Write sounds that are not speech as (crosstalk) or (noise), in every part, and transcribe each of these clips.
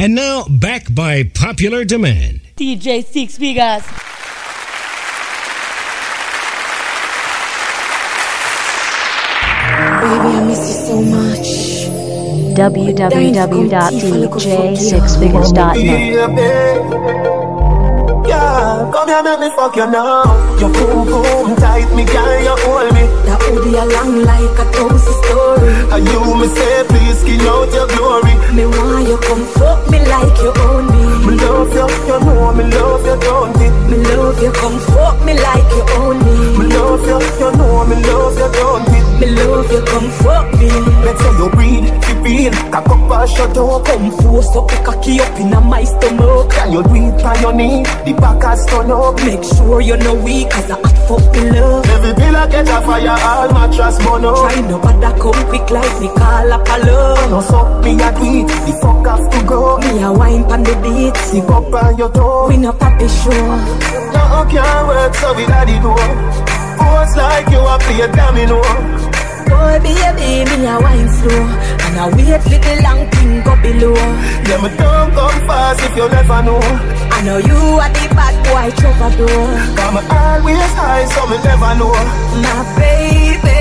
And now, back by popular demand. DJ Syxx Figgaz. Baby, I miss you so much. www.dj6figures.net. Yeah, come here, make me fuck you now. Your boom boom tight, me girl, you hold me. Oh, that hoodie a long like a toasty story. And you me say, please skin out your glory. Me want you come fuck me like you own me. Me love you, you know me love you, don't it? Me love you come fuck me like you own me. Me love you, you know me love you, don't it? Me love you come fuck me. Let's say you breathe, you feel, cock up and shut up. Come force up cocky up in my stomach. Can you do it on your knee? The back has turn up. Make sure you're no weak, cause I hot fuck me love. Every pillar catch a fire, all mattress burn up. Try no bother come quick like me call up a love. No suck me a tweet, the fuck have to go. Me a wine pan the beat. Stick up on your toe. We no papi show. No can't work, so we it go. Force like you a play domino. Boy, baby, me a wine slow. And I wait for the long thing go below. Yeah, me don't come fast if you never know. I know you are the bad boy troubadour. Come always high, so me never know. My baby.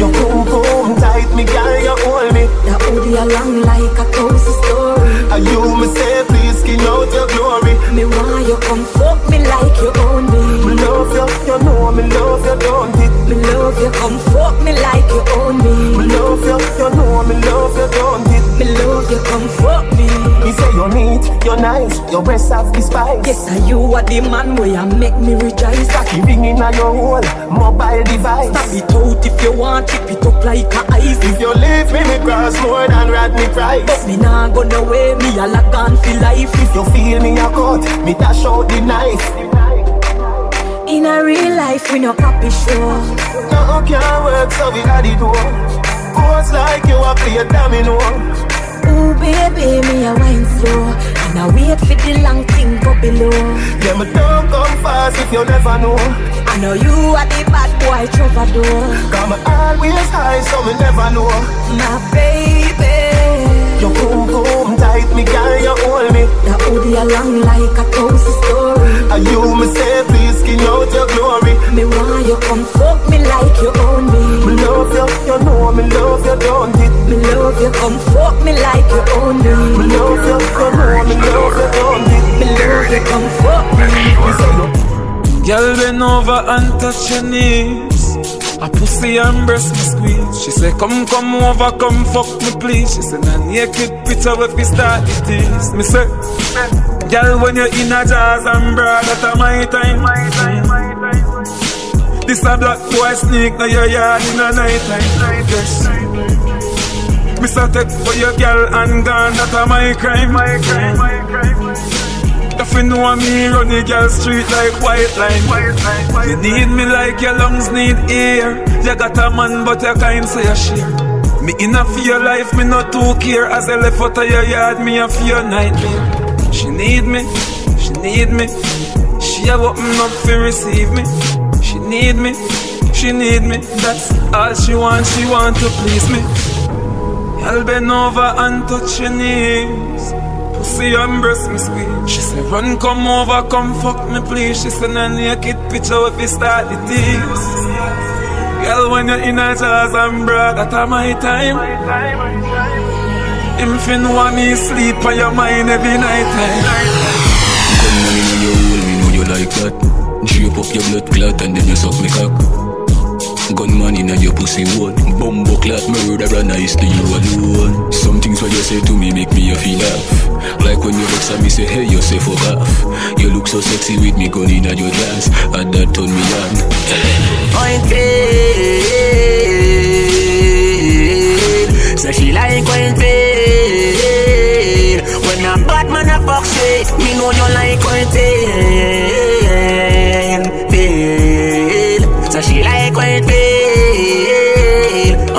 Your boom boom tight, me girl, you hold me. That hoodie a long like a toasty story. And you me say, please skin out your glory. Me want you come fuck me like you own me. Love you, you know me love you, don't it? Me love you come fuck me like you own me. Me love you, you know me love you, don't it? Me love you come fuck me. Me say you're neat, you're nice, your breasts have the spice. Yes, and you are the man where you make me rejoice. Cocky ringing on your whole mobile device. Stop it out if you want, keep it up like a ice. If you leave me, me cross more than Rodney Price. But me nah go no way, me a lock on for life. If you feel me a cut, me dash out the knife. In a real life, we no copy show. No can't work, so we got it do. Course like you a play domino. Ooh, baby, me a wine slow. And I wait for the long thing go below. Yeah, me don't come fast if you never know. I know you are the bad boy troubadour. Come always high, so me never know. My baby. Your boom boom tight, me girl, you hold me. That hoodie a long like Girl, bend over and touch your knees. A pussy and breast me squeeze. She say, come, come over, come fuck me please. She say, na naked picture if we start it is. Me say, girl, when you're in a jazz and broad, that a my time. This a black boy sneak now your yard in a night time. Yes. Me say, take for your girl and gone, that a my crime. My crime, my crime. If you know me, run the girl street like white line. You need me like your lungs need air. You got a man, but you kind so you share. Me in a fear life, me not too care. As I left out of your yard, me a fear nightmare. She need me, she need me. She have open up to receive me. She need me, she need me. That's all she want, she want to please me. I'll bend over and touch your knees. Pussy and breast me squeeze. She say, run, come over, come fuck me, please. She say, na naked picture if you start the tease. Girl, when you're in a jazz and broad, that a my time. Fin want me sleep on your mind every night time. Gun money in your hole, me know you like that. Drape up your blood clot and then you suck me cock. Gunman in your pussy one Bumbo clot murderer nice to you alone Some things what you say to me make me a feel laugh Like when you vex at me say hey you say fuck off. You look so sexy with me gun in your glass. And that turn me on. Point So she like point pain When a bad man a fuck shit Me know you like point pain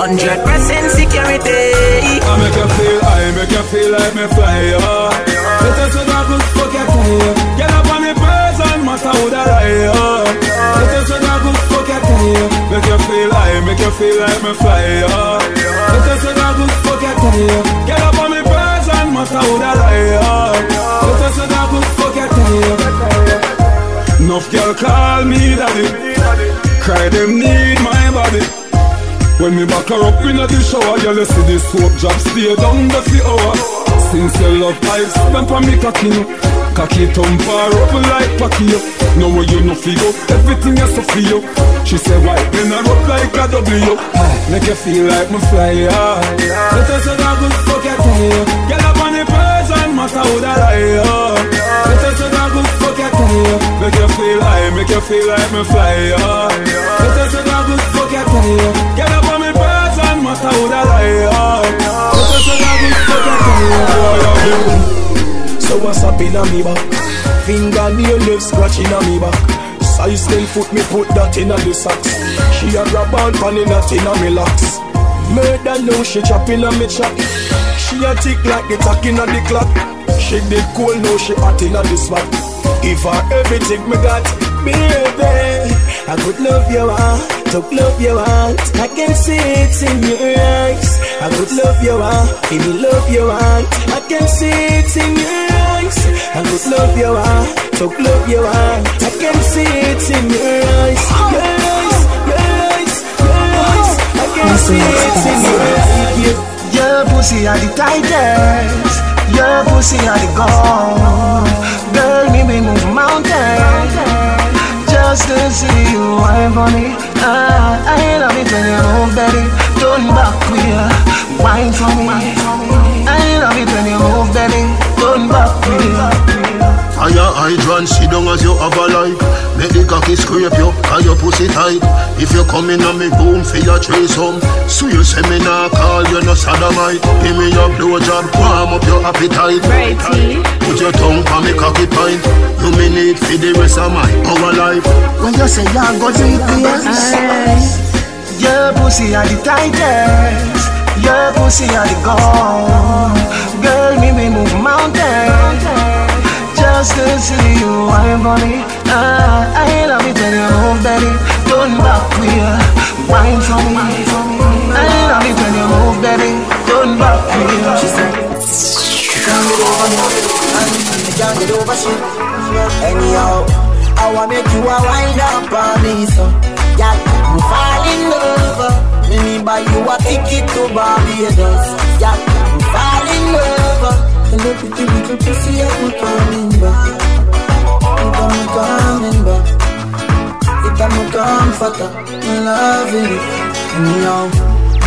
Hundred percent security. I make you feel, I make you feel like me fire. oh. Better so that good fuck your tire. Get up on the person, matter who that I, oh. Better so that good fuck your tire. Make you feel, I make you feel like me fire. oh. Better so that good fuck your tire. Get up on the person, matter who that I, oh. Better so that good fuck your tire. Enough girl call me daddy, cry them need my body. When me back her up in the shower, you see this soap drop stay down the fi hour. Since your love pipes, stamp for me cocky no. Cocky thump her up like yo. Know where you no feel everything is so you. She said why then I up like a W. (sighs) Make you feel like me fly high. Let us say that good fuck you tell you. Get up on the person, matter who that I am. Let us say that good fuck you tell you. Make you feel high, make you feel like me fly high. Let us say that good fuck you tell you. Get up on me person, matter who that I am. Let us say that good fuck you tell you. Boy, I. So what's up in a me back? Fingernail left scratching a me back. Size 10 foot me put that in a the socks. She a grab on pan in a me locks. Murder now she chopping a me chop. She a tick like the tack in a the clock. She did cool now she hot in a the spot. Give her everything me got, baby. I could love you want, to love you want. I can see it in your eyes. I could love you want, feel love you want. I can see it in your eyes. I could love you want, to love you want. I can see it in your eyes, your eyes, your eyes, your eyes. I can see it in your eyes. Your pussy are the tightest. Your pussy are the gold. We move mountains just to see you wine for me. Ah, I love it when you move, baby. Turn back queer, wine for me. I love it when you move, baby. Turn back queer. Fire hydrant, sit down as you have a life Make the cocky scrape you, and your pussy tight. If you come in on me room for your threesome So you say me nah call you no sodomite. Give me your blowjob, warm up your appetite. Put your tongue on me cocky pint. You me need for the rest of my our life. When you say you go deep, yes. Your pussy are the tightest. Your pussy are the gold. Girl, me we move mountains just to see you for me. Ah, I love it when you move, baby. Turn back queer, wine for me. I love it when you move, Anyhow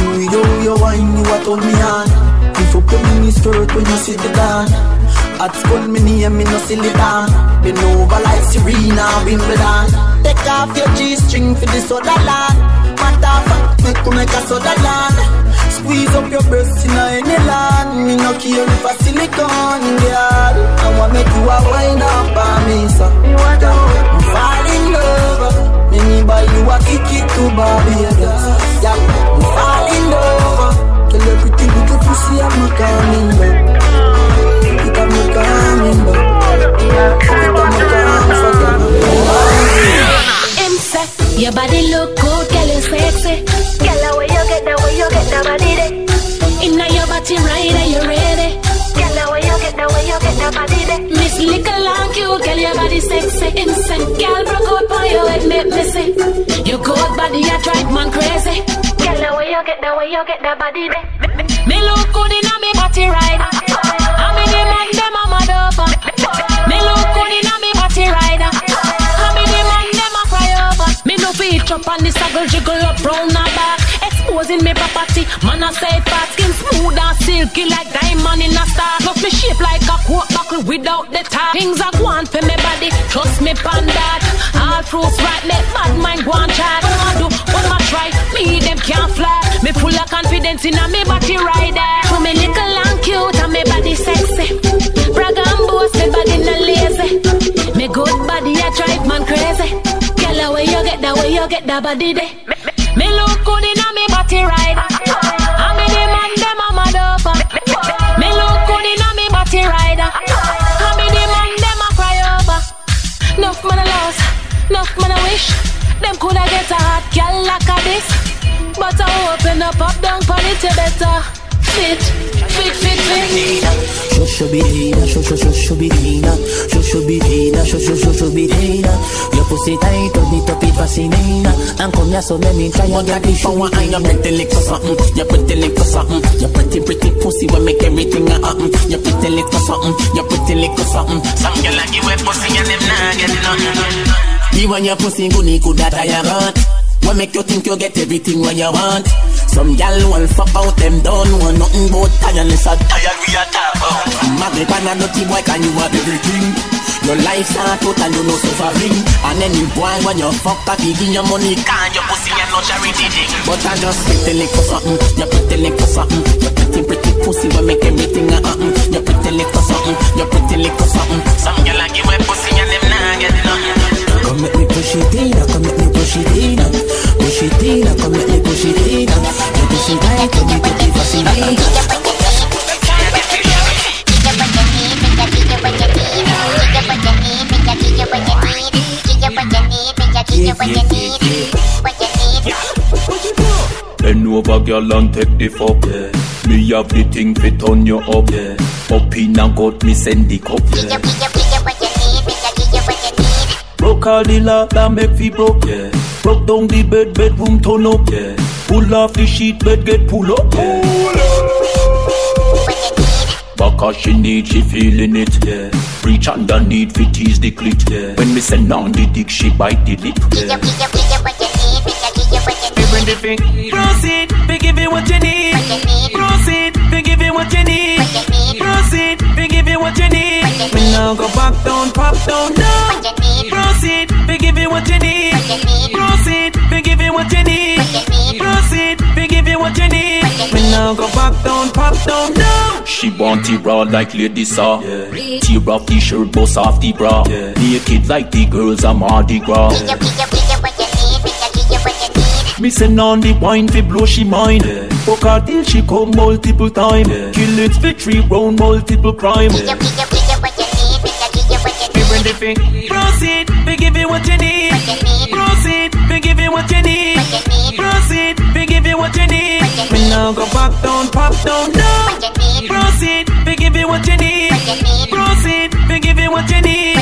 You, you, you wine, you a told me on. If you put me in skirt when you sit the down. At school me name me no silly down Been over like Serena Wimbledon Take off your G-string for the soda land. Matter of fact, make you make a soda land. Squeeze up your breast in any land. Me no care if a silicone girl. I want make you a wine up on me so You want to fall in love. Me me buy you a ticket to Barbados Yeah, fall in love Tell her pretty little pussy I'm a coming back It I'm a coming back I'm your body look good, girl you sexy. Girl, where you get that, where you get that body there. Inna your body right, are you ready? Girl, where you get that, where you get that body there Little and cute, girl your body sexy. Instant, girl broke out on your head, make me see Your good body, I drive man crazy. Girl, where you get that, where you get that body there Me look good inna me body right I mean the man them a mad over? Me look good inna me body right I mean the man them a cry over? Me no feet up on the saddle jiggle up round her back Exposing me property Man I say fat skin smooth and silky like diamond in a star. Plus me shape like a quote buckle without the top Things are going for me body Trust me pan that All fruits right make bad mind go and chat. What I do, what I try Me them can't fly. Me full of confidence in a me body rider. For me little and cute and me body sexy. Brag and boast me body no lazy. Me good body I drive man crazy. Girl where you get that where you get that body there. Me look good in enough man a wish Them coulda get a hot gal like a this But I open up up down pon it you better Fit, fit, fit, fit. Shushubidina, shushubidina, shushubidina, shushubidina. Your pussy tight, hold it up, it fascinating. And come here, so let me try and get this power. And you pretty little something, you pretty little something. You pretty, pretty pussy will make everything a happen. You pretty little something, you pretty little something. Some girl like you a pussy and them nah get nothing. You your pussy you could that tire heart. What make you think you get everything what you want? Some gal will fuck out them don't want nothing about tiredness or tired we are talk about. Magnet and a boy can you have everything? Your life's not out and you know suffering. And any boy when you fuck that he give your money can your pussy and no charity thing. But I just pretty little something, you pretty for something, you pretty pretty pussy will make everything a happen. You pretty for something, you pretty little something. Some gal like you a pussy and them nah get nothing. Push it in, come make me push it in, push it in, come make me push it in. You push it tight, come make me fascinate. Bend over, girl, and take the fuck. Yeah. Me have the thing fit on you up. Yeah. Up in and got me send the cup. Yeah. Broke all the lock that make fi broke. Yeah. Broke down the bed, bedroom turn up. Yeah. Pull off the sheet, bed get pull up. Yeah. Baka she need, she feeling it, yeah. Reach underneath, fit tease the clit, yeah. When me send on the dick, she bite the lip, yeah. bring the thing. Proceed, we give you what you need. Proceed, we give you what you need. Proceed, we give you what you need. We now go back down, pop down, down. Proceed, we give you what you need. Proceed, we give you what you need. Proceed, we give you what you need. We now go back down, pop down, down. She want it raw like lady saw. Yeah. Tear off the shirt, bust off the bra. Yeah. Naked like the girls I'm Mardi Gras. Yeah. Me send on the wine fi blow she mind. Yeah. Fuck her till she come multiple time. Yeah. Kill it victory round multiple crime. Yeah. We bring the thing. Proceed, we give you what you need. Proceed, we give you what you need. Proceed, we give you what you need. We now go back down, pop down, down. Proceed, we give you what you need. Proceed, we give you what you need.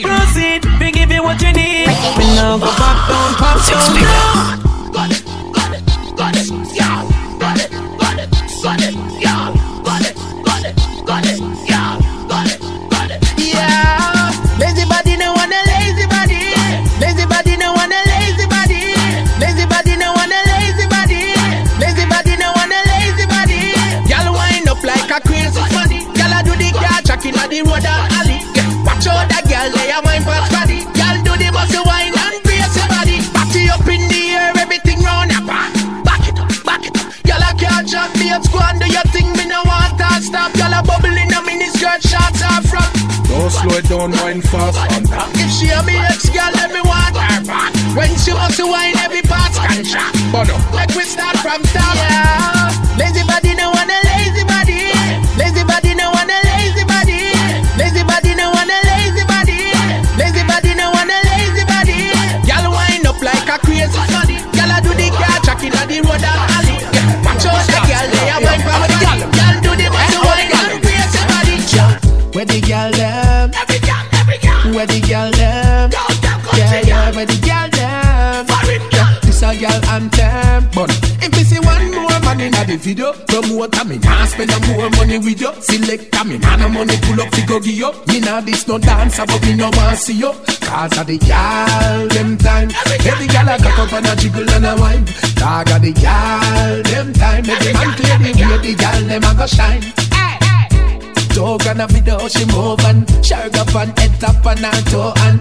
Proceed, we give you what you need. We now go back down, pop down, down. The road or alley. Yeah, watch out that girl they a wine fast body. Y'all do the bossy wine and brace your body. Body up in the air, everything round your back. It up, back it up. Y'all a can't drop me up, squad do your thing. Me no want to stop. Y'all a bubbling a mini skirt, shots are front. Don't slow it down, wine fast that. If she a me ex girl, let me want her back. When she wants to wine, every part's contract. But no. Like we start from top. Yeah. Video, promote me nah spend no more money with you. Select me nah no money pull up to go give you. Me nah this no dance, but me no want see you. Cause of the girl them time. Every girl a cock up and a jiggle and a wine. Dog of the girl them time. Every man clear the way the girl them a go shine. Dog and a video she move and Shark up and head up and her toe and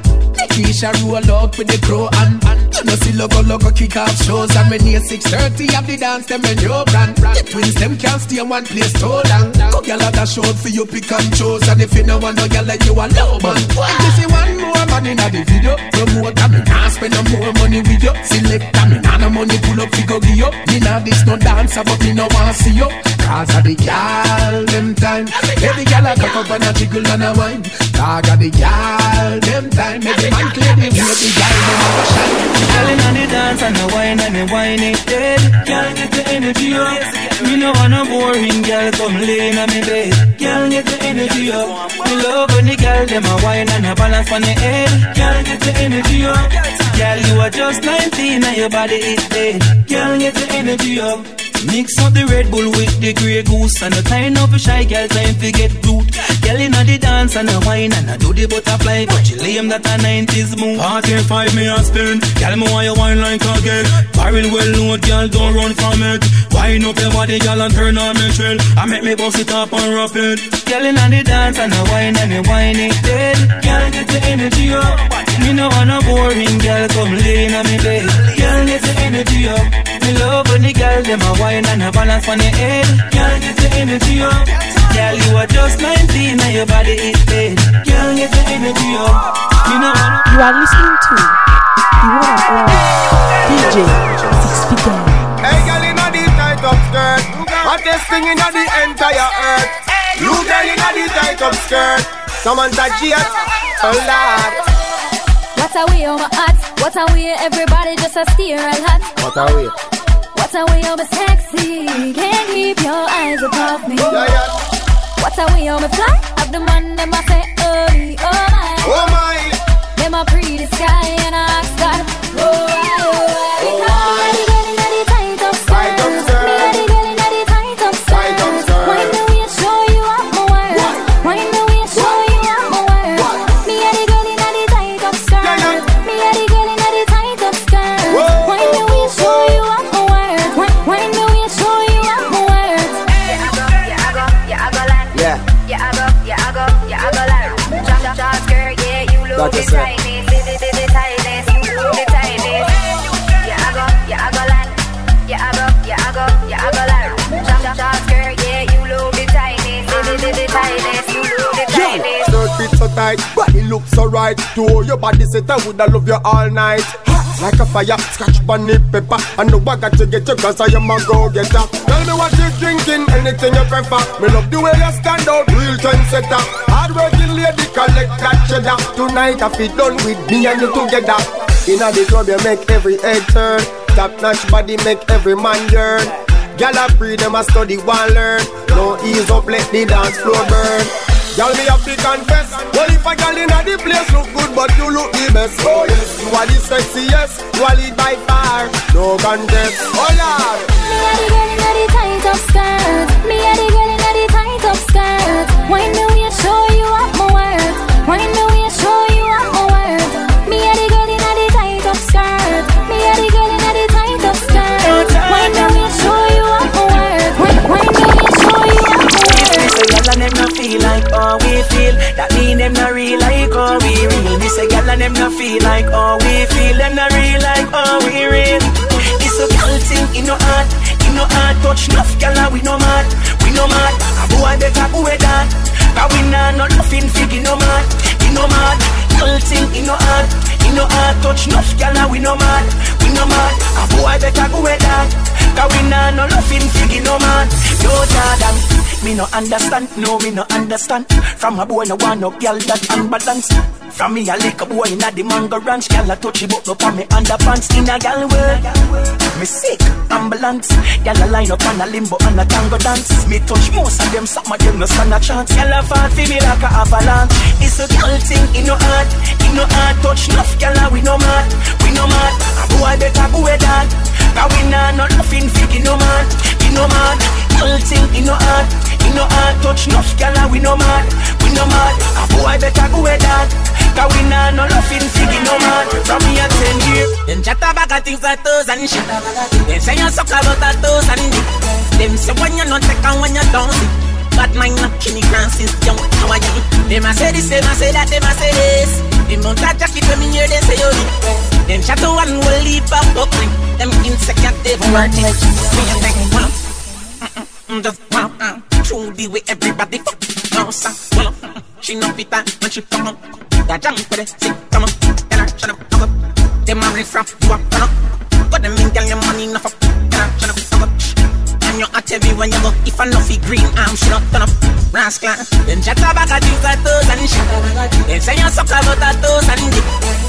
Nikisha roll out with the crow and You know see logo logo kick off shows. And when near 6.30 have the dance them in your brand The twins them can't stay in one place too long Go gyal have a show for you pick and choose. And if you know want no gyal then you a low man. You see one more man in the video. Promote and me nah spend no more money with you. Select and me nah no money pull up fi go give you. Me nah this no dancer but me no want see you. Cause of the gyal them time. Every gyal a cock up and a jiggle and a wine Dog of the gal, them time every man clear the way the gal them a shine. Girl inna the dance and the wine and the wine it dead. Girl get the energy up. Me no want no boring girl come lay inna me bed. Girl get the energy up. Me love when the girl them a wine and a balance on the head. Girl get the energy up. Girl you are just 19 and your body is dead. Girl get the energy up. Mix up the Red Bull with the Grey Goose. And the kind of a shy girl time to get root Girl inna the dance and a wine And I do the butterfly. But you lame that a 90s move Party five me a spin. Girl me want you wine like a girl Barrel well load girl don't run from it. Wine up your body girl and turn on me trail I make me bust it up and rough it. Girl inna the dance and a wine and me wine it dead Girl get the energy up. Me no want no boring girl come lay inna me bed. Girl get the energy up Me love when the girl them a wine and a balance on the head Girl get the energy up Girl you are just 19 and your body is dead Girl get the energy up Me no want You are listening to the one and only DJ Six Feet Down. Hey, girl inna the tight up skirt, hottest thing inna the entire earth. You girl inna the tight up skirt, someone touch it, oh lord. What a way, oh my hot. What a way, everybody just a stare and hot. What a way. What a way, oh my sexy. Can't keep your eyes above me. Yeah, yeah. What a way, oh my fly. Have the man, them I say, oh me, oh my. Oh my. Them a pretty sky and I ask God, oh I, oh tightness. Skirt fit so tight, look so right. To your body set, I woulda love you all night. Like a fire, scratch bunny pepper. I know I got to get you cause I am a go-getter. Tell me what you drinking, anything you prefer. Me love the way you stand out, real trendsetter. Hard working lady, collect that cheddar. Tonight I feel done with me and you together. Inna the club you make every head turn. Top notch body make every man yearn. Gyal a free them a study one learn. No ease up, let the dance floor burn. Gyal me have to confess. Well if a gyal inna the place look good, but you look the best. Oh yes, you are the sexiest. You are lead by far. No contest. Oh lord. Me a the girl inna the tight up skirt. Me a the girl inna the tight up skirt. Wind the way, show you up my world. Wind we feel. That mean them no real like how we real. Me say gyal and them no feel like how we feel. Them no real like how we real. This a girl thing in no heart, in no heart touch enough gyal and we no mad, we no mad. A boy better go with that. Cause we nah no nothing fig in no mad, we no mad. Girl thing in no heart, in no heart touch enough gyal and we no mad, we no mad. A boy better go with that. Cause we nah no nothing fig in no man, no Jordan. Um, Me no understand, no me no understand. From a boy no want no girl that unbalanced. From me a little boy inna the mango ranch, girl a touchy but no on me underpants in a gal world. Me sick, ambulance. Girl a line up on a limbo and a tango dance. Me touch most of them, some of them no stand a chance. Girl a fall for me like a avalanche. It's a girl thing in no heart, in no heart touch enough. Girl a we no mad, we no mad. A boy better go that. Cause we nah no nothing fake no man, no mad. Girl thing in no heart, in no heart touch enough. Girl a we no mad, we no mad. A boy better go with that. Cause we nah no fake in no man. From me a ten year. Them chat about a things like toes and shit. Them say you suck about a toes and dick. Them say when you not take and when you don't see. But mine not Kenny Grant since young. How are you? Them a say this, them a say that, them a say this. Them mount a jacket when me hear them say you the Them chat to one will leave a buckling. Them they worth it. Me a think well, mm, just pop. Uh, truly with everybody fuck. Bounce, uh, well, she know fit that when she come on. That jam for the sick, come on. And I shut up, up. Them marry from you up, gonna. Got them in girl, your money enough up. And I shut up, up. And you're at heavy when you go. If I know fi green, I'm shut up, turn up. Rascal. Then chat about a things like those and shit. Then say you suck about a those and dick.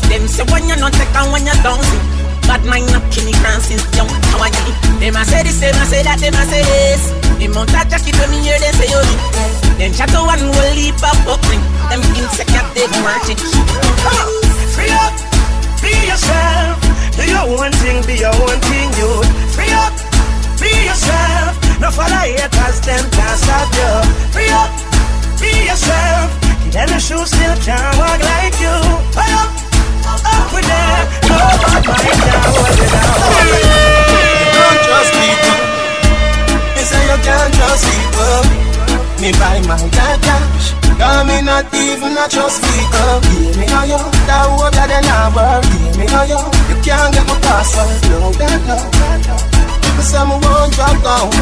Them say when you not take when you don't see. Bad mind not kill me grand since young. How I get They Them say this, them I say that, they I say this. The mount a just keep me here. them say you oh. Them shadow one will leap up buckling. Them insect that they marching. Oh, free up, be yourself. Do your one thing, be your one thing, you. Free up, be yourself. No follow haters, them can't stop you. Free up, be yourself. Then the shoes still can't walk like you. Free up. Me buy my dad cash. Cause me not even a trust people. Give me how you, that hope that they not. Give me how you, you can't get my password. No, that no. Say me won't drop down.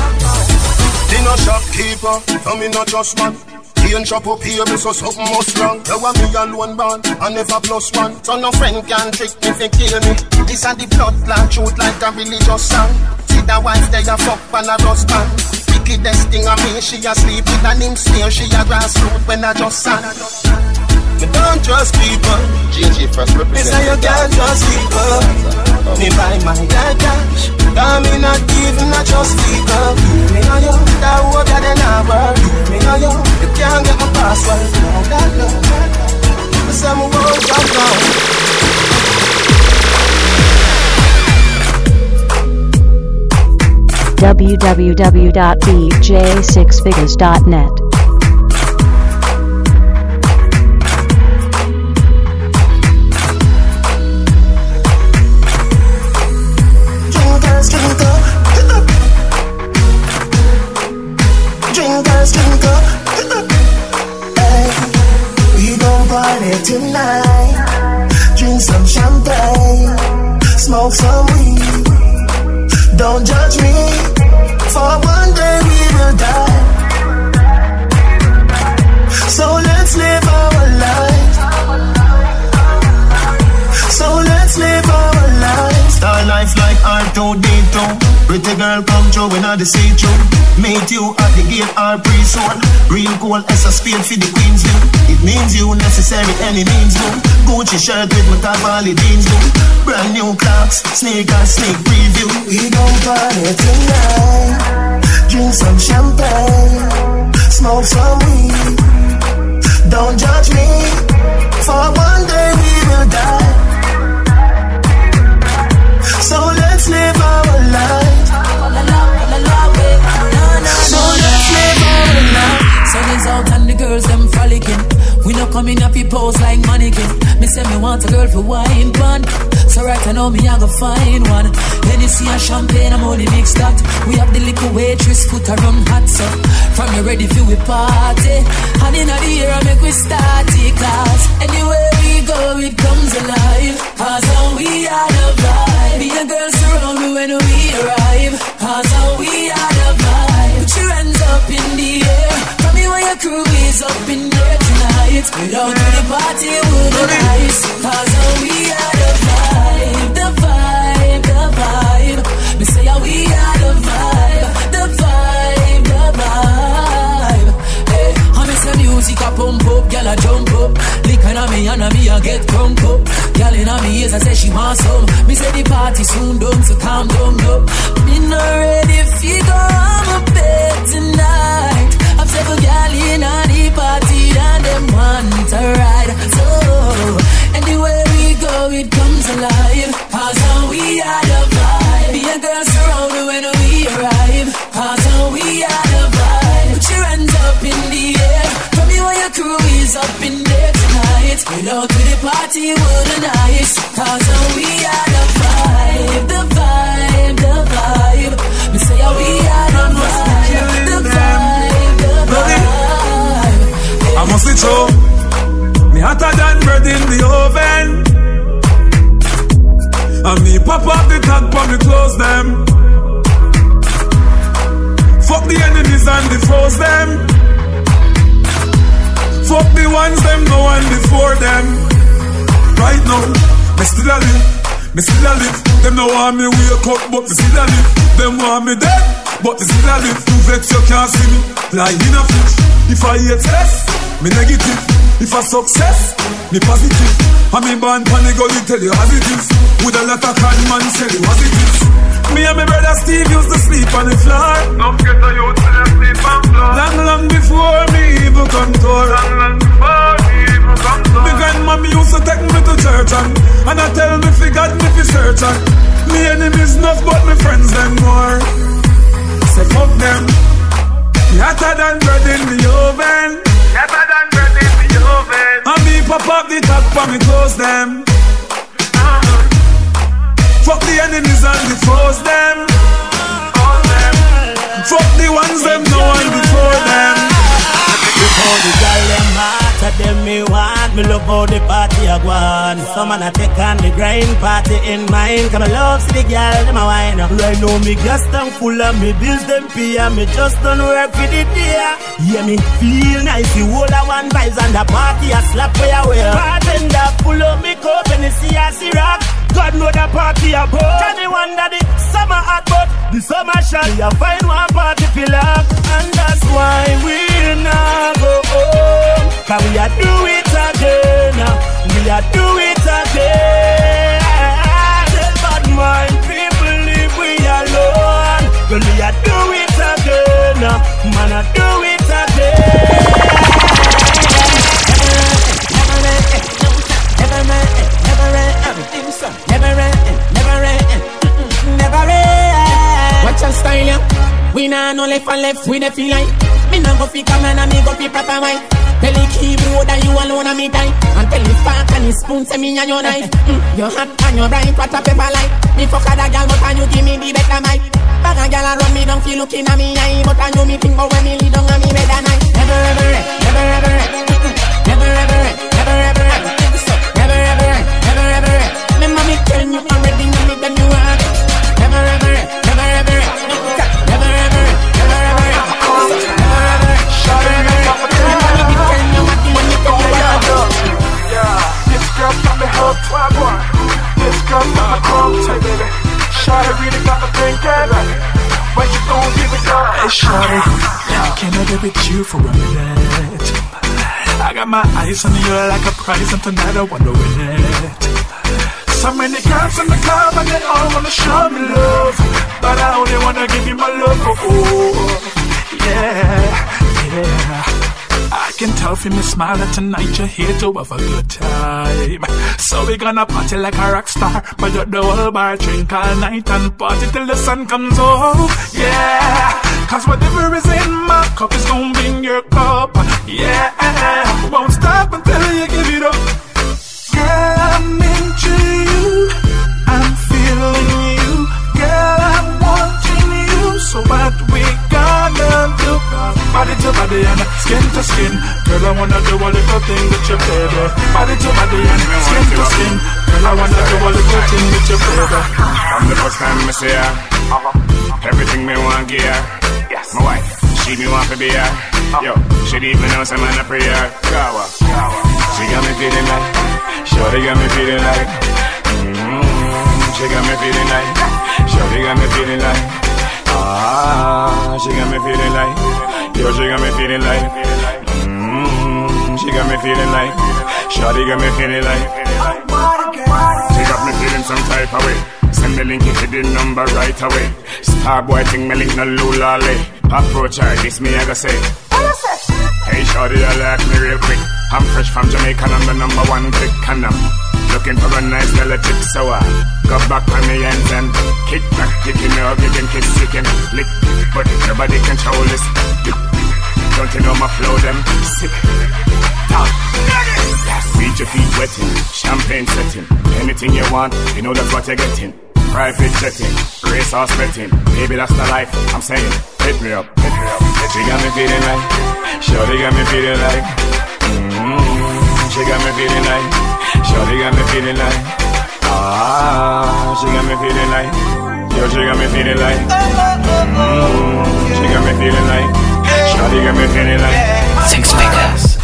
Me no shopkeeper, no me no trust man. Chain shop up here, so something must wrong. You want me alone born, and never plus one. So no friend can trick me fi kill me. This a the blood truth like a religious song. See the wife they a fuck and a husband. Wickedest thing of me, she a sleep with an him snare. She a grassroot when I just sang. Me don't trust people. GG first Me say you can't trust people. Me buy my dad cash. Cause me not even a trust people. Me know you, that hope that they not work. Me know you, you can't get my password. No, that no. Me say me won't drop down. www.dj6figures.net. Pretty girl come through when I see through. Meet you at the gate or pre-sold. Real cool as a spade for the queens do. It means you necessary any means do. Gucci shirt with my Cavalli jeans do. Brand new clocks, sneakers, sneak preview. We gon' party tonight. Drink some champagne. Smoke some weed. Don't judge me. For one day we will die. So let's live our life. So let's live frolicking. We no coming up we pose like mannequin. Me say me want a girl for wine pan. So right I know me I go find one. Hennessy and champagne I'm only mixed that. We have the little waitress put her on hot so. From you ready for we party. And in the year I make we start it class. Anywhere we go it comes alive. Cause now we are the vibe. Me and girls surround me when we arrive. Cause now we are the vibe. Put your hands up in the air. Tell me where your crew is up in there tonight. Without you, the party would be nice. Cause now we are the vibe. The vibe, the vibe. Me say yeah, we are the vibe. The vibe, the vibe. Hey, I miss the music a pump up, girl a jump up. Licking on me and on me I get drunk up. Girl in on me ears I say she want some. Me say the party soon done, so calm down up. Me not ready fi go on my bed tonight. Several girl in on the party and them want to ride. So anywhere we go it comes alive. Cause we are the vibe. Me and girls surround me when we arrive. Cause we are the vibe. Put your hands up in the air. Tell me where your crew is up in there tonight. We Without to the party would be nice. Cause we are the vibe. The vibe, the vibe. Me say we are the vibe. Be true. Me hotter than bread in the oven. And me pop up the tag for me close them. Fuck the enemies and foes them. Fuck the ones them no one before them. Right now, me still a live. Me still a live. Them no want me wake up, but me still a live. Them want me dead, but me still a live. You vex you can't see me. Lying in a fish. If I hate stress, me negative. If I success, me positive. I me born pan the gully tell you as it is. With a lot of con man tell you as it is. Me and my brother Steve used to sleep on the floor. Don't get a youth to sleep on floor. Long, long before me even come to Long, long before me to The grandmommy used to take me to church and, and I tell me fi God me fi search and Me enemies enough but my friends them more. Say fuck them. Hotter than bread in the oven. Hotter than bread in the oven. And me pop up the top for me close them. Uh-huh. Fuck the enemies and the foes them. Fuck the ones them no one before them. Before the girl them hot, at them me want. Me love how the party a go on. Some man a take on the grind party in mind. Come I love see the girl them a wine up. Right now me gas tank full of me bills them pay And me just done work for the day. Yeah me feel nice. You hold a one vibes and the party a slap for your way Bartender pull up me cup and see a rock God know the party a boat Can you wonder the summer hot but the summer shot You find one party feel like And that's why we not go home Cause we a do it again We a do it again The bad mind people leave we alone Well we a do it again Man a do it again Never end, never end, everything so Never end, never end, never end Watch your style, yeah. We nah no left and left, we the feel like Me nah go fi come and me go fi proper wine Tell the keyboard that you alone and me die And tell the fork and the spoon say me and your knife mm, You hot and you bright, what a pepper light Me fuck a girl but and you give me the better mic Bag a girl a run me down, feel looking at me eye But I know me think about when me lay down and me bed at night Never ever, never ever, never ever, why boy? This girl got me hooked, hey baby. Shawty really got me thinking, when you gon' give it up? Hey shawty, can I get with you for a minute? I got my eyes on you like a prize and tonight I wanna win it So many girls in the club and they all wanna show me love But I only wanna give you my love, oh, yeah, yeah can tell from your smile that tonight you're here to have a good time. So we gonna party like a rock star. But you the whole bar, drink all night and party till the sun comes up. Yeah, cause whatever is in my cup is gonna be in your cup. Yeah, won't stop until you give it up. Girl, I'm into you. I'm feeling you. So what we gonna do? Body to body and skin to skin. Girl, I wanna do a little thing with your baby. Body to body and skin to skin. Girl, I wanna do a little thing with your baby. From the first time I see her, everything me want give her. Yes. My wife, she me want to be her. Yo, she even know some man a prayer. Kawa, she got me feeling like, shorty got me feeling like. Mm-hmm. She got me feeling like, shorty got me feeling like. Ah, she got me feeling like, yo, she got me feeling like. Mm, she got me feeling like, shorty got me feeling like. She got me feeling some type of way. Send me link if the number right away. Starboy thing me link no lulale. Approach her, this me I go say. Hey shorty, I like me real quick. I'm fresh from Jamaica, I'm the number one click, and I'm looking for a nice little chick, so I go back on me and kick back, kicking up, you can kiss, you can lick, but nobody control this. Don't you know my flow, them sick. Talk. Beat your feet wetting, champagne setting, anything you want, you know that's what you're getting. Private jetting, race horse betting, baby that's the life. I'm saying, hit me up, hit me up. She got me feeling like, shorty got me feeling like, mm, she got me feeling like, shorty got me feeling like, ah, she got me feeling like, yo, she got me feeling like, mm, she got me feeling like, shorty got me feeling like, Syxx Figgaz.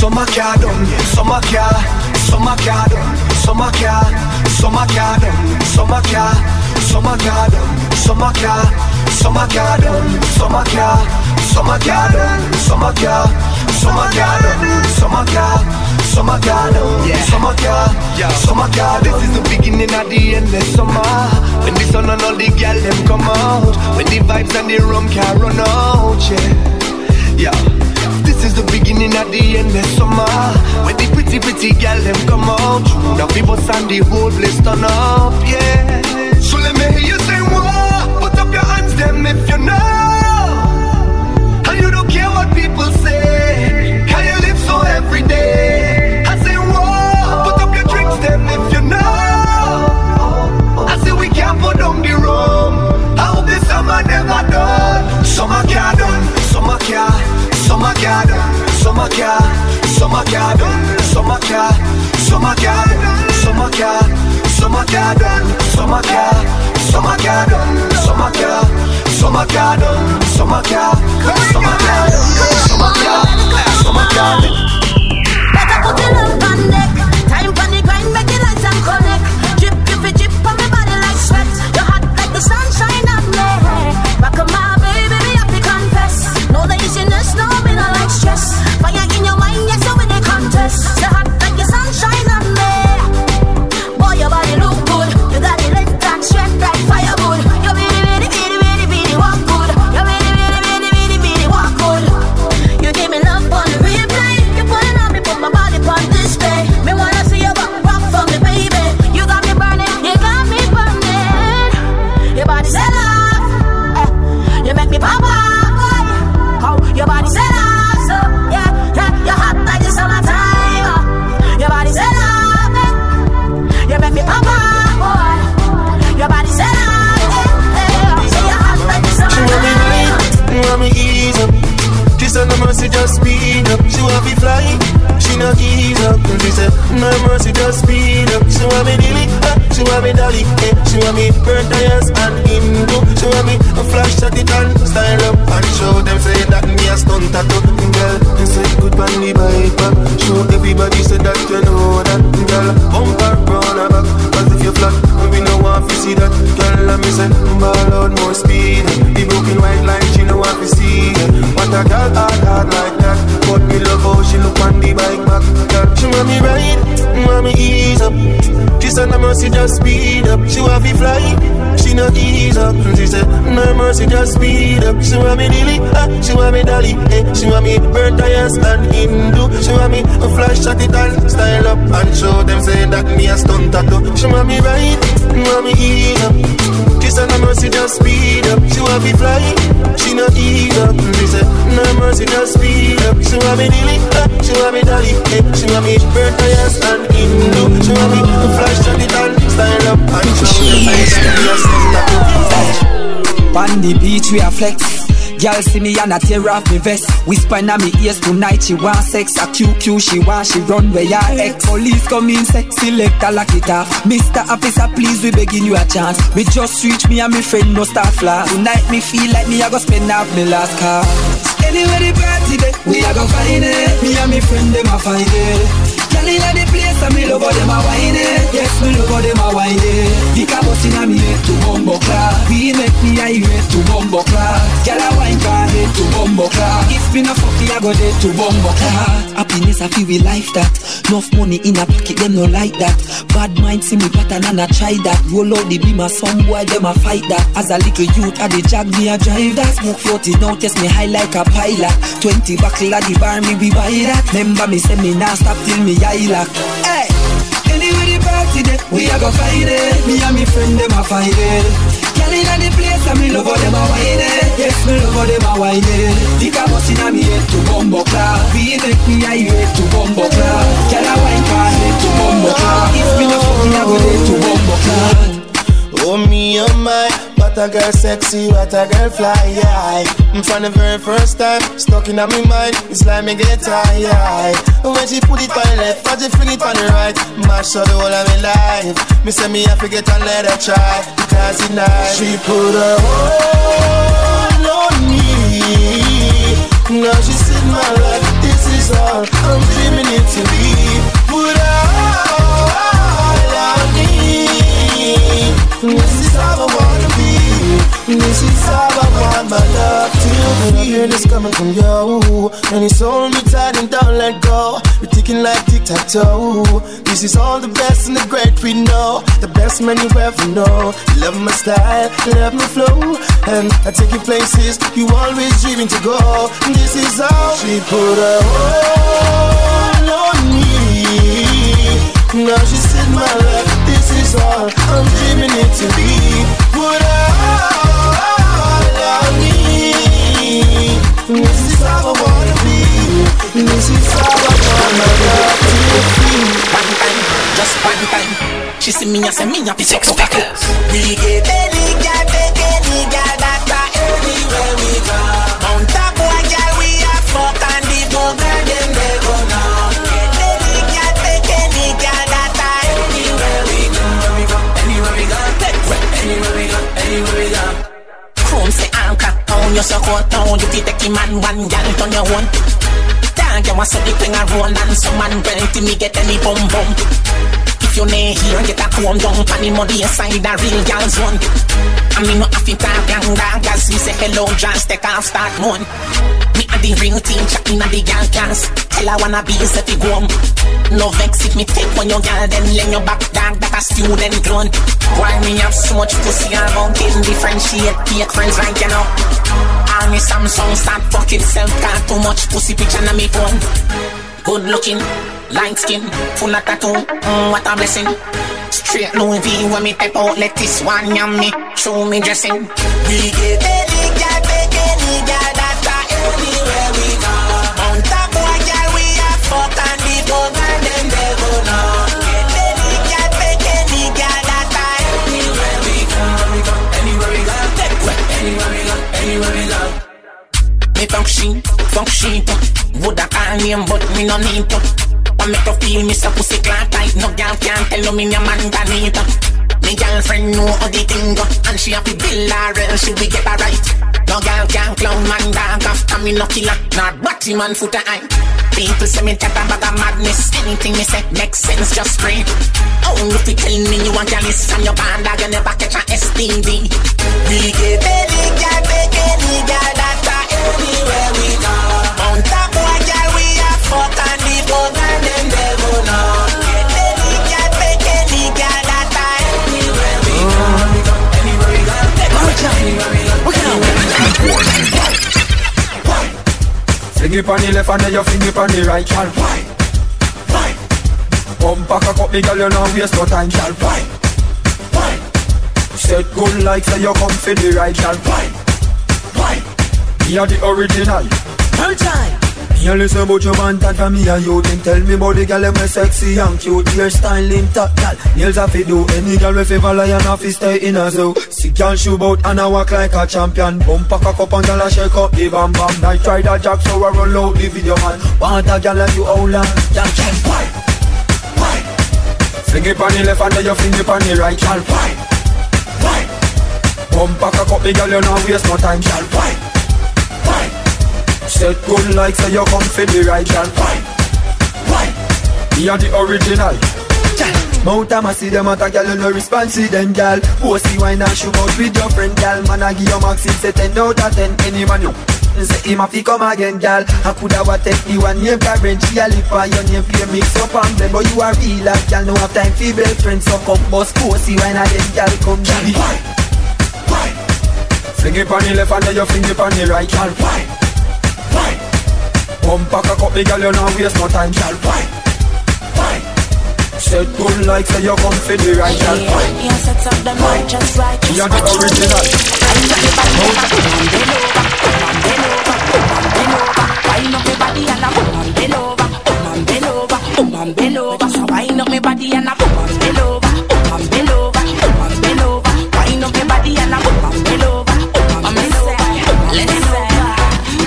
Summer car done, summer car, summer car done, summer car, summer car done, summer car, summer car done, summer car, summer car done, summer car, summer car done, summer car. summer car done, summer car, summer car done, summer car, yeah. summer car. This is the beginning of the endless summer. When the sun and all the girl them come out, when the vibes and the rum can run out, yeah, yeah. This is the beginning of the endless summer When the pretty pretty girl them come out Now people stand the whole place turn up, yeah So let me hear you say whoa them if you know. And you don't care what people say. Can you live so every day? I say whoa Put up your drinks them if you know. I say we can't put down the rum. I hope this summer never done. Summer car done, summer car Summer car done, summer car Summer car done, summer car Summer car done, summer car Summer car done, summer car Summer car done, summer car Summer car done, summer car Summer car done, summer car Summer car Better put your love on deck. Time for the grind, make it nice and connect. Drip, drip, drip on my body like sweat. You're hot like the sunshine on me. Rock my baby, me have to confess. No laziness, no me no like stress. Fire in your mind, yes, so with the contest. You're hot not ease up. And she said, no mercy just speed up. She want me dilly, ah, she want me dolly, eh. She want me burn tires and Hindu. She want me a flash at it and style up and show them say that me a stunt tattoo. Girl, you say good on the bike back. Show everybody say that you know that. Girl, bumper round her back. Cause if you flat, we no want to see that. Girl, let me say, ball out more speed. Look on the bike back. Girl, she want me ride, want me ease up. Kiss and no mercy, just speed up. She want me fly, she no ease up. She said, no mercy, just speed up. She want me dilly, ah, she want me dolly, eh. She want me burn tires and Hindu. She want me a flash at it and style up and show them say that me a stunt tattoo. She want me ride, want me ease up. Kiss and no mercy, just speed up. She want me fly, she no ease up. She said, no mercy, just speed up. She want me dilly, she want me dolly, eh. She want me burn tires and Hindu. She want me a flash at it and style up and show them say that me a stunt tattoo. On the beach we are flex Girl see me and I tear off me vest. Whisper in me ears tonight she want sex. A QQ she want she run where your ex. Police come in say select a lock it off. Mr. Officer please we begging you a chance. Me just reach me and me friend no start flash. Tonight me feel like me I go spend half me last car. Anywhere the party day we a go find it. Me and me friend them a find it Girl inna the place and me love how them a whine. It Yes me love how them a whine. It Vika bust inna me head to bumbo clad We make me irate to bumbo clad Girl a wine car head to bumbo clad If me no fuck me I go dead to bumbo clad Happiness I feel we life that. Enough money in a pocket them no like that. Bad mind see me pattern and I try that. Roll out the beam of some boy them a fight that. As a little youth I the jag me a drive that. Smoke 40 now test me high like a pilot. 20 buckle at the bar me we buy that. Remember me say me nah stop till me eye Hey Anyway the party day we a go find it. Me and me friend them a find it. Girl inna the place and me love how them a whine it. Yes me love how them a whine it. A bust inna me head to bumbo clad We make me irate to bumbo clad Girl a wine car head to bumbo clad If me no fuck me a go dead to bumbo clad Oh me, oh my, what a girl sexy, what a girl fly, yeah. Mm, From the very first time, stuck in my mind, it's like me get tired. When she put it on the left, when she fling it on the right, mash up the whole of my life. Me say me I forget and let her try, because nice. She put her hold on me. Now she said my life, this is all I'm dreaming it to be. Put her all feeling is coming from you. And it's hold me tight and don't let go. We're ticking like tic tac toe. This is all the best and the great we know. The best man you ever know. Love my style, love my flow. And I take you places you always dreaming to go. This is how she put her all on me. Now she's in my life. This is all I'm dreaming it to be. Put her This is how I wanna be. This is how I wanna love to feel. One time, just one time. She see me and say me happy sex suckers. We get any girl, take any girl that are anywhere we go. Mount a boy, girl, we are fuck and the girl them they go now. Get any girl, take any girl that anywhere we go. Anywhere we go, take anywhere we go, anywhere we go. Chrome say on your circle, down you fi take man one girl turn your own. Dog, you want say the thing a roll and some man till me get any bum bum. If you nay here, get a comb down pan the muddy inside a real girl's one. I mean no to talk young dog as we say hello, just take off start moan. Me a the real team in a the girl class. Tell her wanna be set to go. No vex if me take one your girl then lay your back dog that a student grown. Why me have so much pussy around in differentiate fake friends right you know. All me Samsung start fuck itself got too much pussy picture on me phone. Good looking, light skin, full of tattoo, mm, what a blessing. Straight Louis V when me pep out, let this one yam me, show me dressing. We get any take any girl Me function, function Woulda call name but me no need to. I make her feel me so pussy clock tight. No girl can't tell no me a man got it Me girlfriend know how the thing go And she have to bill her else she will get her right. No girl can clown man dog after me no killer. Not batty man foot a eye. People say me type a madness. Anything me say makes sense just spray Oh if you tell me you want girl and your band dog You never catch a STD We get any girl Fling it on the left and then you fling it on the right, girl. Why? Why? Back a cup, girl, you no waste no time, girl. Why? Why? Set good like say you come for the right, girl. Why? Why? Me are the original. Third time. Me a listen about your man that from me and you Then tell me about the girl them sexy and cute Hairstyle top girl Nails a fi do Any girl we favor lion a fi stay in a zoo See girl shoe bout and a walk like a champion Bump a cock up and girl a shake up the bam bam I try that jack so I roll out the video man Want a girl like you how long Girl can why? Why? Fling it on the left and then you fling it on the right Girl why? Why? Bump a cock up the girl you no waste no time Girl why? Why? Set good like say you come for the right girl Why? Why? Me are the original Mount a see them at a you no response to them girl Pussy wine and shoot out with your friend girl Man I give you max it say 10 out of 10 Any man you Say him a fi come again girl I coulda wa take the one name Karen She a lip on your name play mix up and blend But you a real life girl no have time fi best friends So come bust pussy wine and then girl come me Why? Why? Fling it on the left and then you fling it on the right girl Why? Why? Bump a cock up me girl, you no waste no time, girl. Why? Set good like say you come for the right, girl. Why? You set up the night just right. You're the original. Wind up your body and boom and bend over, boom and bend over, boom and bend over. So wind up your body and boom and bend over, boom and bend over, boom and bend over. Wind up your body and boom and bend over, boom and bend over, boom and bend over.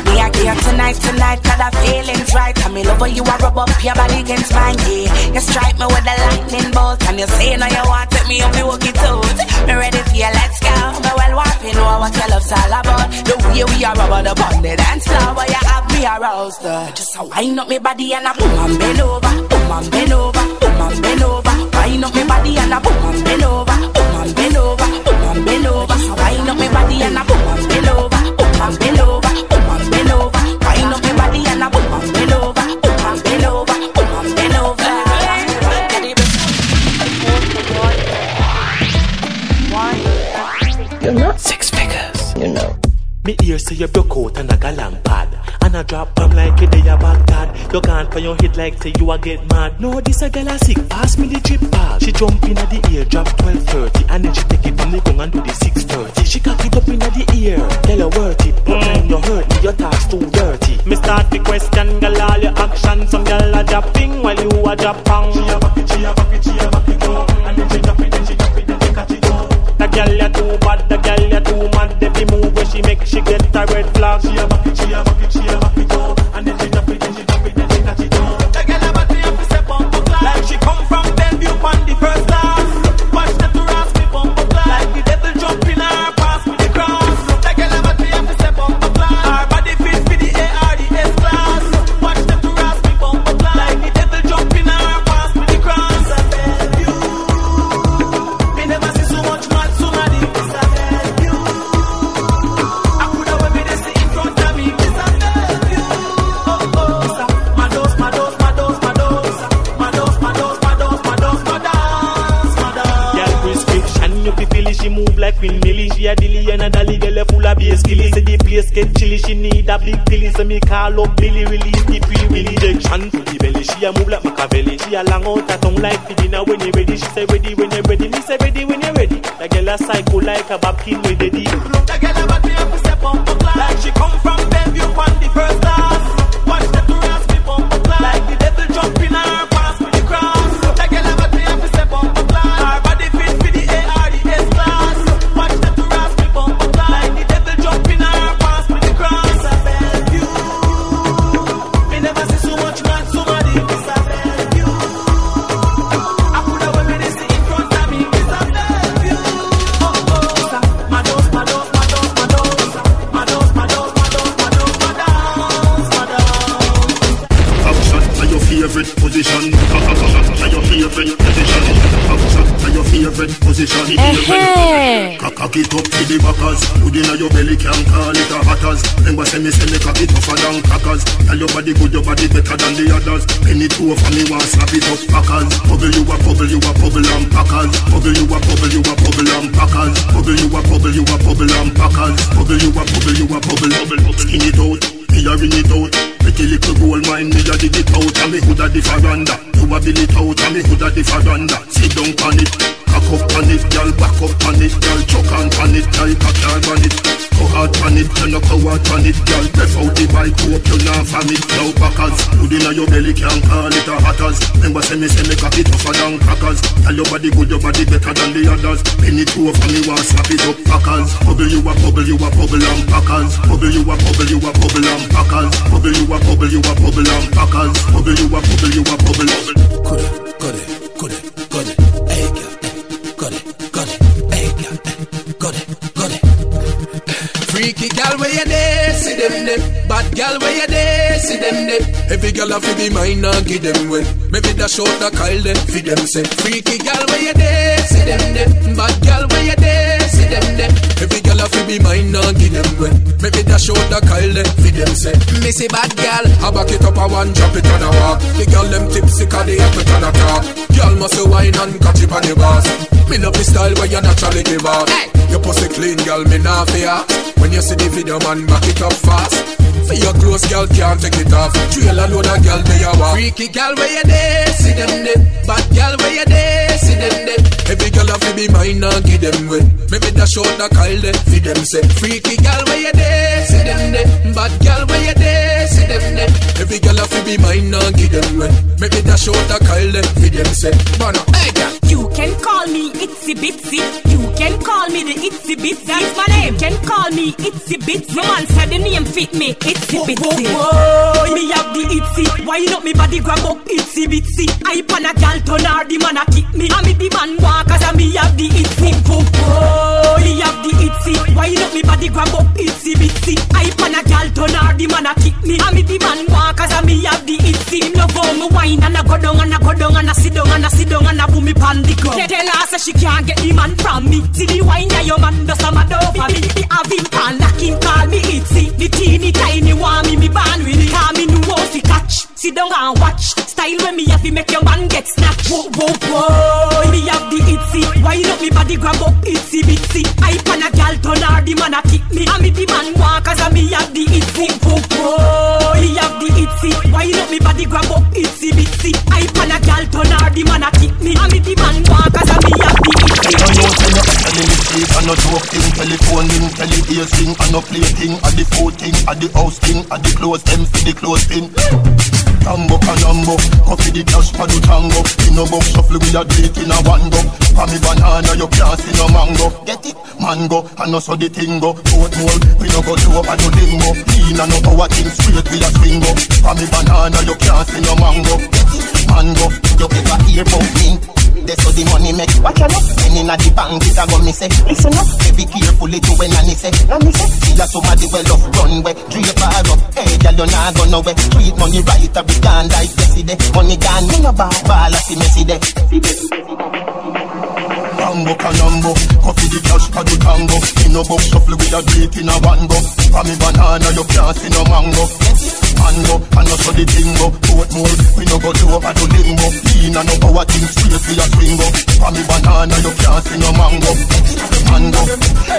We are here tonight, tonight, cause the feeling's right. Me love how you are rub up your body against mine, yeah. You strike me with the lightning bolt, and you say now you want take me up, you walk it out. Me ready for you, let's go. Me well want to know what your love's all about. The way we are about the bond, the dance floor, you have me aroused. Uh. Just a wind up me body and a boom and bend over, boom and bend over, Gone your head like say you a get mad. No, this a gal a sick. Pass me the chip pad. She jump in at the ear, drop 12.30. And then she take it from the gun and do the 6.30. She cock it up in at the ear. Tell her worth it. But time you hurt me, your talk's too dirty. Me start the question, girl, all your action. Some girl a dropping while you a drop. She a back it, she a back it, she a back it up. And then she drop it, then she drop it, then she catch it up. The girl ya too bad, the girl ya too mad. Every move where she make, she get a red flag. She a back it, she a back it, she a back it the get chilly, she need a big pilly. So me call up Billy, release the free willy. Injection to the belly, she a move like Machiavelli. She a long out her tongue like Fidina when you ready. She say ready when you ready, me say ready when you ready. The girl a psycho like a babkin with the D. position. Your favorite. Cock it up to the backers. Good inna your belly can call it a hatters. Remember say me say me cock it tougher than crackers. Tell your body good, your body better than the others. Penny two for me want slap it up packers. Bubble you a bubble, you a bubble and packers. Bubble you a bubble, you a bubble and packers. Bubble you a bubble, you a bubble and packers. Bubble you a bubble, you a bubble. Skin it out. Me a ring it out Pretty little gold mine Me a dig it out And me hood a the faranda You a bill it out And me hood a the faranda Sit down on it Cock up on it Girl back up on it Girl. Chuck on on it Girl cock hard on it. Go hard on it You no go hard on it Girl. Breath out the bike Hope you not from it Now packers Hood inna your belly Can't call it a hatters Remember say me say me cock it tougher than crackers. Tell your body good Your body better than the others. Penny two for me Want slap it up packers. Bubble you a bubble You a bubble and packers. Bubble you a bubble You a bubble and packers. Bubble you a bubble You a bubble and packers. Bubble you a bubble You a bubble. Got it, got it, where you there, see them there. Bad gal where you there, see them there. Every gal a fi be mine and give them way. Maybe the short the Kyle them fi them say. Freaky gal where you there, see them there. Bad gal where you there, see them there. Every gal a fi be mine and give them way. Maybe the short the Kyle them fi them say. Missy bad gal, I back it up a one drop it on a walk. The gal them tipsy 'cause they have it on a talk. Gal must a wine and catch it on the bars. Me love the style where you naturally give up. Your pussy clean, girl, me not fear. When you see the video, man, back it up fast. For your clothes, girl, can't take it off. Trail a load of girl, they a walk. Freaky girl, where you there? See them there. Bad girl, where you there? See them there. Every girl have to be mine and give them way. Maybe the short the Kyle there, see them say. Freaky girl, where you there? See them there. Bad girl, where you there? See them there. Every girl have to be mine and give them way. Maybe the short the Kyle there, see them say. Man, uh, hey girl. You can call me Itsy Bitsy. You can call me the Itsy Bitsy. That's my name. You can call me Itsy Bitsy. My man said the name fit me. Itsy Bitsy. Whoa, me have the Itsy. Why not me body grab up Itsy Bitsy? I pan a gal turn her the man a kick me. I me the man walk as I me have the Itsy. Whoa, me have the Itsy. Why not me body grab up Itsy Bitsy? I pan a gal turn her the man a kick me. I me the man walk as I me have the Itsy. Me wine and I go down and I go down and I sit down and I sit down and I boom me pan the club. Tell her say she can't get the man from me. See the wine yeah your man does some over me. The have him pan him call me Itsy. The teeny tiny want me me ban with it. Call me no fi catch. Sit down and watch. Style when me have to make your man get snatched. Whoa whoa whoa. Me have the Itsy. Why not me body grab up Itsy Bitsy? I pan a gal turn her the man a kick me. And me the man walk Wine up me body, grab up itsy bitsy. I pan a gal, turn her the man a no joke thing. Telephone ring, tele ears ring And no play thing, a the food thing A the house thing, a the clothes them for the clothes thing. Tambo canambo, coffee the cash for the tango. In no box shuffle we a it in a one go. For me banana you can't see no mango. Get it? Mango, and no so the thing go. Oatmeal, we no go up a do limbo Lean and no power thing straight we a swing go For me banana you can't see no mango. Get it? Mango, you ever hear about me? That's how the money make. Watch out When inna the bank it a go me say Listen up Be careful it when Nanny say Nanny say See a somebody well off runway Drape her up. Hey girl you nah go nowhere Treat money right a be gone like yesterday. Money gone me no ball Ball a see me see there Rambo canambo Coffee the cash for the tango. In no box shuffle with a drink in a one go. For me banana you can't see no mango Mango and no so the tingo Portmore we no go to over to limbo Lean and no power thing straight we a swingo. For me banana you can't see no mango. Mango.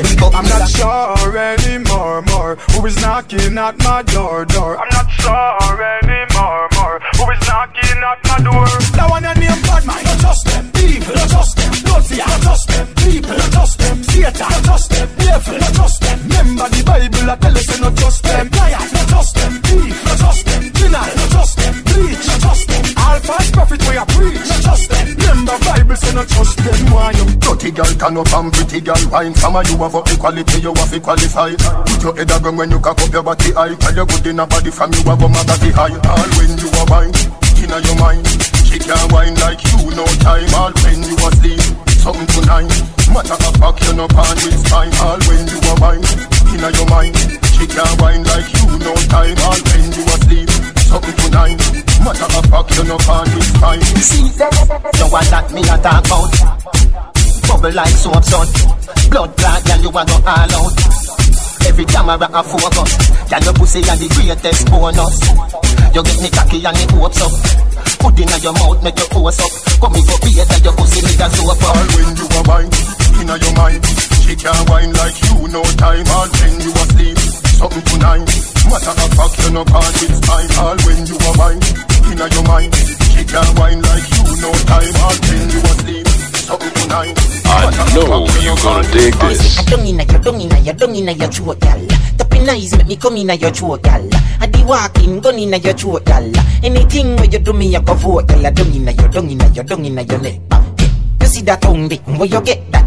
Big up I'm not sure anymore more. Who is knocking at my door door? I'm not sure anymore more. Who is knocking at my door? That one your name bad man Not trust them Evil Not trust them Naughty Not trust them People Not trust them Satan Not trust them Devil Not trust them. Remember the Bible I tell us say not trust them. Liar Them Thief Not them Sinner Not them Bleach Not them All false prophet we a preach. Not them Remember Bible say not trust them. Why Dirty girl turn up and pretty girl? Wine Some of you have equality, you have to qualify Put your head around when you cock up your body high. Tell you good in a body from you have a body high. All when you are wine, inna your mind. She can't wine like you no time. All when you asleep, something tonight. Matter of fact, you no pan with spine All when you are wine, inna your mind She can't wine like you no time. All when you asleep, something tonight. Matter of fact, you no pan with spine See, you want that me a talk about. Bubble like soap sun Blood clot, girl, you a go all out. Every camera a focus Girl, your pussy and the greatest bonus. You get me cocky and it hopes up. Put in your mouth, make your hose up. Come here, go beat your pussy need a soap up. All when you are wine, inna your mind. She can't wine like you, no time. All when you asleep, something tonight Matter of fact, you no part with spine All when you are wine, inna your mind She can't wine like you, no time All when you asleep, something tonight I know you gonna dig this. I don't inna your, don't inna your, don't inna your throat, gal. Tapping eyes make me come inna your throat, gal. I di walking, gun inna your throat, gal. Anything where you do me, I go vote, gal. I don't inna your, don't inna your, don't inna your neck. Hey, You see that tongue, dick, where you get that?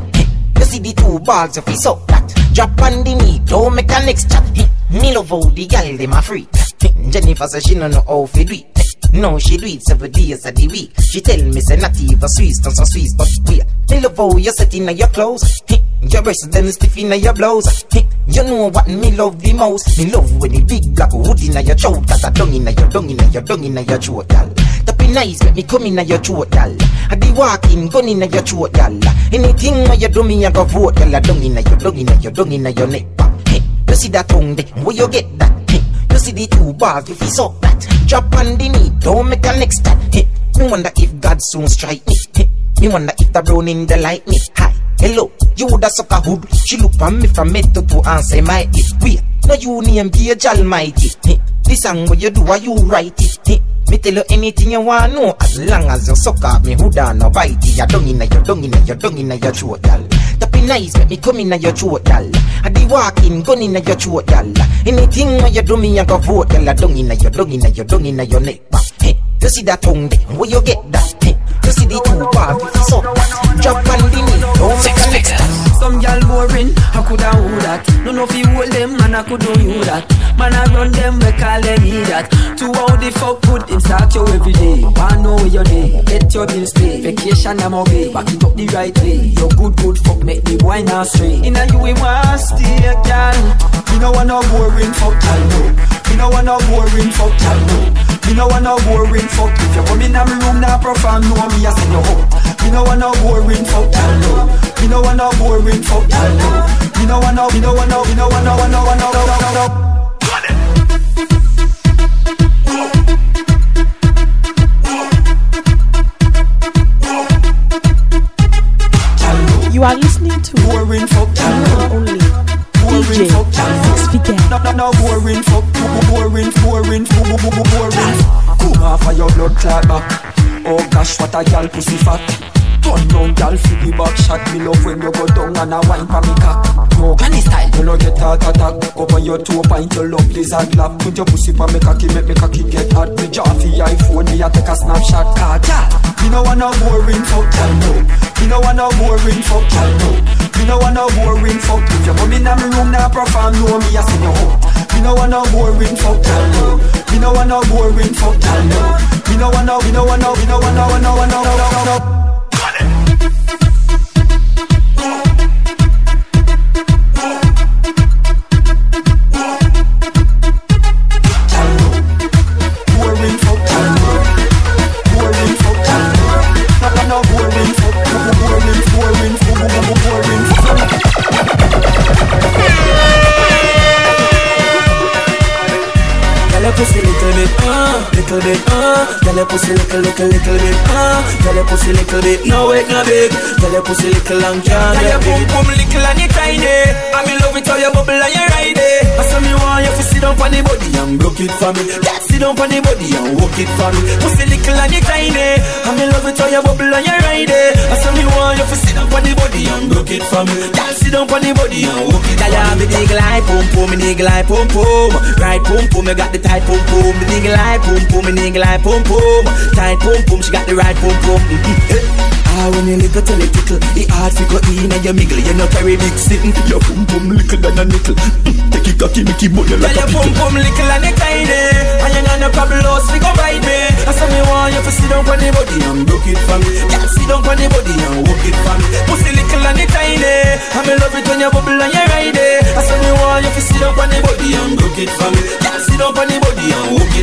You see the two balls, if you suck that. Drop on the knee, don't make a next chat. Me love how the gal, them a freak. (laughs) Jennifer says she no know how to do it. No, she do it seven days of the week. She tell me say not even Swiss, not so Swiss, but wait. Me love how you set in your clothes. (laughs) Your breasts them stiff in your blouse. (laughs) You know what me love the most? Me love when the big black hood in your throat. That a dung in your dung in your dung in your throat, gal. Tapping nice, make me come in your throat, gal. I be walking, gun in your throat, gal. Anything where you do me, I go vote, gal. I dung in your dung in your dung in your neck. Hey, you see that tongue there? Where you get that? Hey, you see the two balls if you suck that. Drop on the knee, don't make a next that. Hey, me wonder if God soon strike me. Hey, me wonder if the brown in the like me. Hi, hello, you woulda suck a hood. She look on me from head to toe and say my it. Wait, no you name Gage Almighty. Hey, this song what you do, why you write it? Me tell you anything you want know as long as you suck me hood no bite it. You dung inna your dung inna your dung inna your throat, gal. Tapping nice, make me come inna your throat, gal. I be walking, gun inna your throat, gal. Anything where you do me, I go vote, gal. I dung inna your dung inna your dung inna your neck. Hey, you see that tongue there? Where you get that? You see the two if you. Drop on the knee, don't a next Some gal boring, I coulda who that. No know if you hold them, man I could do you that. Man I run them, we call them that. To how the fuck put him start you every day. Want know where you day, get your bills paid. Vacation I'm away, back it up the right way. Your good good fuck make the boy not stray. Inna you we want stay, gal. Me no want no boring fuck, gal no. Me no want no boring fuck, gal no. Me no want no boring fuck. If you come in room now perform, no me I send you home. Me no want no boring fuck, gal no. Me no want no boring fuck, gal no. Me no want no, me no want no, me no want no, want no, want no, no, no, no. You are listening to boring fuck, only DJ Syxx Figgaz. No, no, no, boring fuck, boring, boring, boring. Come off of your blood clot back. Oh gosh, what a gal pussy fat. Turn down, gal, for the back shot. Me love when you go down and a wine for me cock. No granny style, you no get heart attack. On your toe, pint your love lizard lap. Put your pussy for me cocky, make me cocky get hot. Me jaw for iPhone, me a take a snapshot. Car, gal, me no want no boring fuck, gal, no. Me no want no boring fuck, gal, no. Me no want no boring fuck. If you come in me room, now perform, no me a sing your hook. Me no want no boring fuck, gal, no. Me no want no boring fuck, gal, no. Me no want no, me no want no, me no want no, no, no, no, no, no, no. Little bit, uh. Girl, your pussy little, little, little bit, uh. Girl, your pussy little bit, no wait, no big. Girl, your pussy little and can't get your boom boom little and you tiny. I me love it how you bubble and you ride it. I saw me want you to sit down on the body and broke it for me. Girl, sit down on the body and walk it for me. Pussy little and you tiny. I me love it how you bubble and you ride it. I saw me want you to sit down on the body and broke it for me. Girl, sit down on the body and walk it you have the nigga like pum pum, me nigga like pum pum. Right pum pum, you got the tight pum pum. The nigga like pum pum, me nigga like pum pum. Tight pum pum, she got the right pum pum. Ah, when you little till it tickle, it hard go in and you mingle. You not carry big sitting. Your pum pum little than a nickel. Mm, Take it cocky, it money Girl, like a your pickle. pum little and you tiny. And you got no problems, we go ride me. I saw me want you to sit down on the body and broke it for me. Girl, sit down on the body and walk it for me. Pussy little and you tiny. I me love it when you bubble and you ride it. I saw me want you to sit down on the body and broke it for me. Girl, sit down on the body and walk it.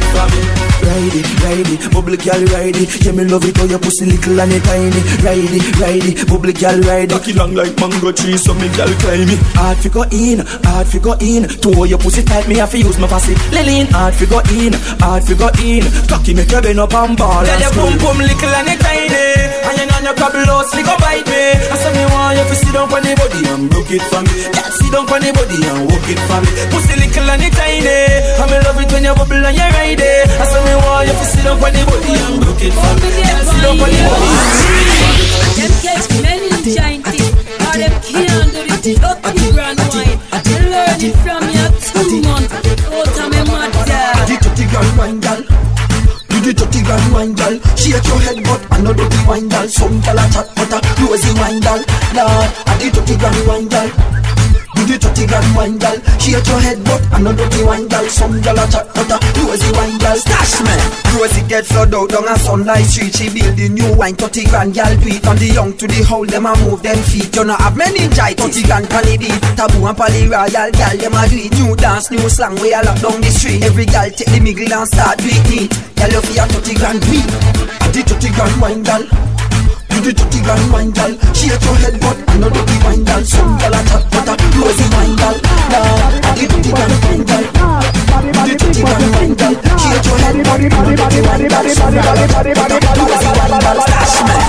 Ride it, ride it, bubble girl ride it. Yeah, me love it how your pussy little and it tiny. Ride it, ride it, bubble girl ride it. Cocky long like mango tree, so me girl climb it. Hard fi go in, hard fi go in. To hold your pussy tight, me have to use my fussy. Lillian, hard fi go in, hard fi go in. Cocky make you bend up and ball Girl, and your pum scream. pum little and you tiny. And you got no problems, we go bite me. I saw me want you to sit down on the body and broke it for me. Girl, sit down on the body and walk it for me. Pussy little and you tiny. I me love it when you bubble and you ride it. I saw me want you to sit down on the body and broke it for me. Girl, sit down on the body. Them catch meningitis, or them can't do the dirty brand wine. Me learn it from your two months. Oh, Out of me mother. The dirty girl wine gal Do the dirty girl wine gal Shake your head but I know dirty wine gal Some gal a chat but a rosy wine gal Lord, I the dirty girl wine gal Do the dirty girl wine gal. Shake your head but I know dirty wine gal. Some gal a chat but a rosy wine gal. Stash man. Rosie get flood out down a sunlight street. She build the new wine 30 grand gal. It From the young to the old them a move them feet. You know have many meningitis 30 grand the beat Taboo and pally royal gal. Them a do it New dance, new slang we a lock down the street. Every gal take the middle and start do it Gal you a 30 grand week A the 30 grand wine gal the 30 grand wine gal Shake your head but I know dirty wine gal Some gal a chat but a rosy wine gal Nah, the 30 grand wine gal the 30 grand wine gal Shake your head but I know dirty wine gal Some gal a chat but a rosy wine gal Stash man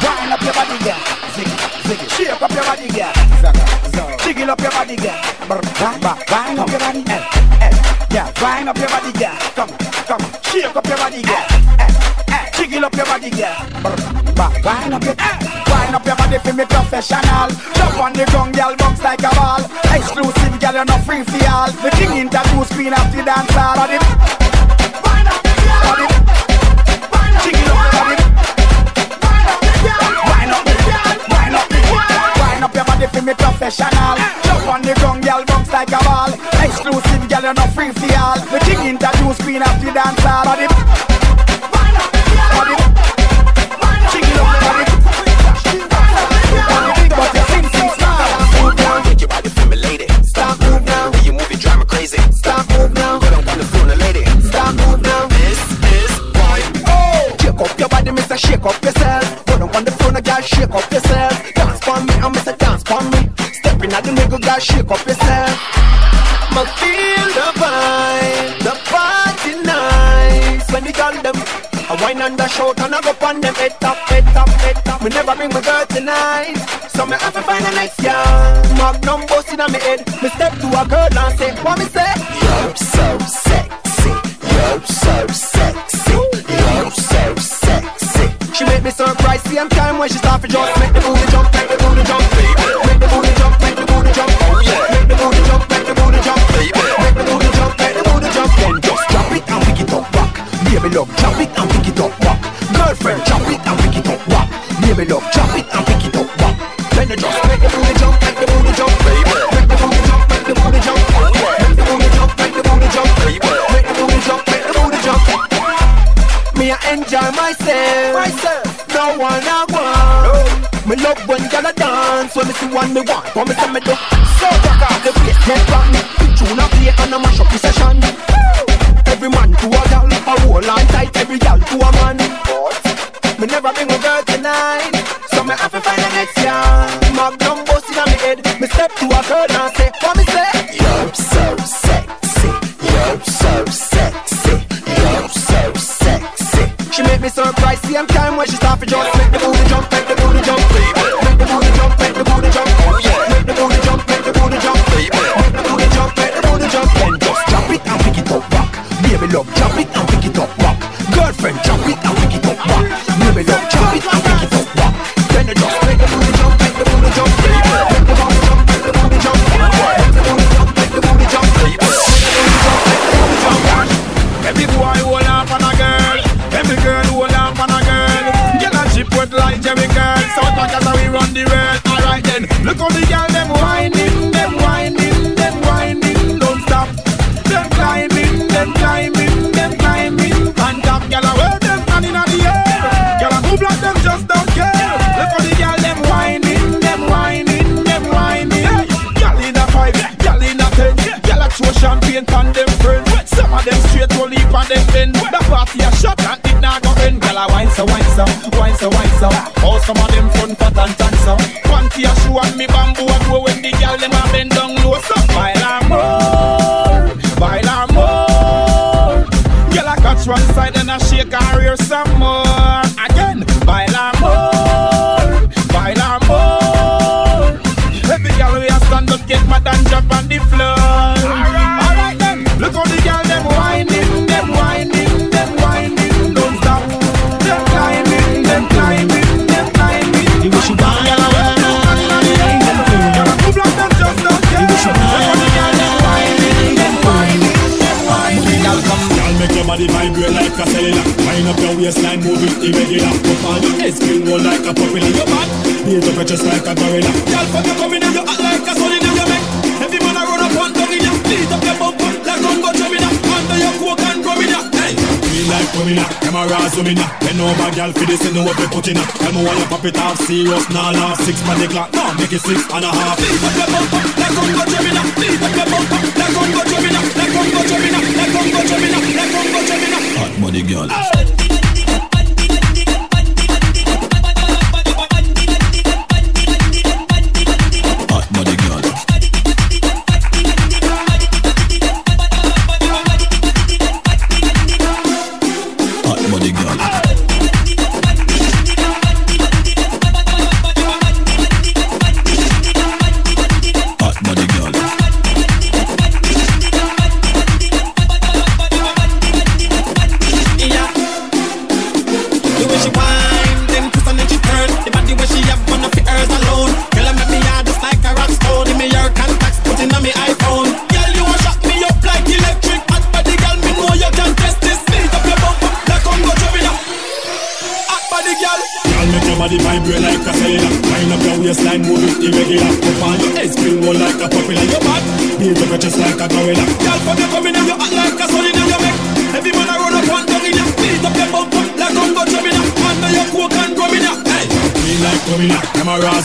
Wind up your body, girl. Zig it, zig it. Shake up your body, girl. Jiggle up your body, girl. Brr, ba. Wind up your body, eh, eh. Yeah, wind up your body, girl. Come, come. Shake up your body, girl. Eh, eh. Jiggle up your body, girl. Wind up your, eh. Wind up your body for me professional. Jump on the ground, girl, bounce like a ball. Exclusive, girl, you're not free for all. The king introduce queen the dance hall. Body, wind up, body. Jiggle up your body. Wind up, wind up, wind up your body for me professional. Jump on the ground, girl, bounce like a ball. Exclusive, girl, you're not free for all. The king introduce queen the dance hall. now shake up yourself. Ma feel the vibe, the party nice. When the girl them, I wine and I shout and I go on them. Head top, head top, head top. Me never bring my girl tonight, so me have to find a next girl. Magnum bust inna me head. Me step to a girl and say, what me say? You're so sexy, you're so sexy, you're so sexy. She make me surprised, see I'm time when she start to just make the love when y'all dance. When me see one me want, when me tell me do. So rock out the place, make rock me. Tune up play and I mash up the session. paint on them friends. Some of them straight to leap on them bend. The party a shot and it not go end. Gyal a wine so wine so, wine so wine so. All some of them front fat and tan so. Panty a shoe and me bamboo a grow when the gyal them a bend down low. So bail a more, bail a more. Gyal I catch one side and I shake her ear some more. up your waistline, move it irregular. Pop on your head, spin roll like a puppy in your back. Beat up your chest like a gorilla. Girl, fuck you coming in, you act like a solid in your neck. Every man I run up on down in ya. Beat up your bumper like Congo Jamina. Under your coke and rum in ya. Hey. Feel like women, them a raw women. Bend over, girl, for this, you know what they put in. Tell me why you pop it off, serious, nah, nah. Six man the clock, nah, make it six and a half. Beat up your bumper like Congo Jamina. Beat up your bumper like Congo Jamina. Like Congo Jamina. Like Congo Jamina. Like Congo Jamina. Hot money girl. Hey.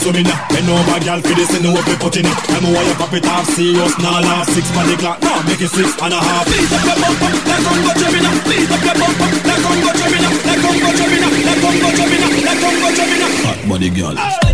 to me now. And over girl for this and what we put in it. I'm why you pop it off serious now. Last six by the clock, now make it six and a half. Please up your bump up, let Congo Jamina. Please up your bump up, let Congo Jamina. Let Congo Jamina. let's go, Let Congo Jamina. Hot body girl. Hey.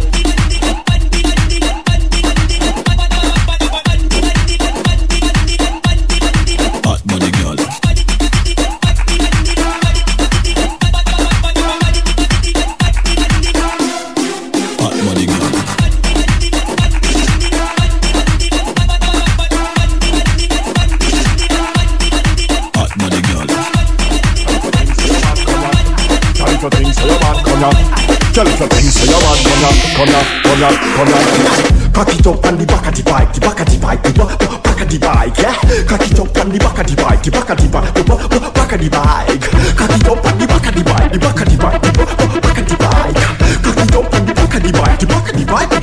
Your little piece of your man, come on, come on, come on, come on. Cock it up on the back of the bike, the back of the bike, the back of the bike, yeah. Cock it up on the back of the bike, the back of the bike, the back of the bike. Cock it up on the back of the bike, the back of the bike, the back of the bike. Cock it up on the back of the bike, the back of the bike.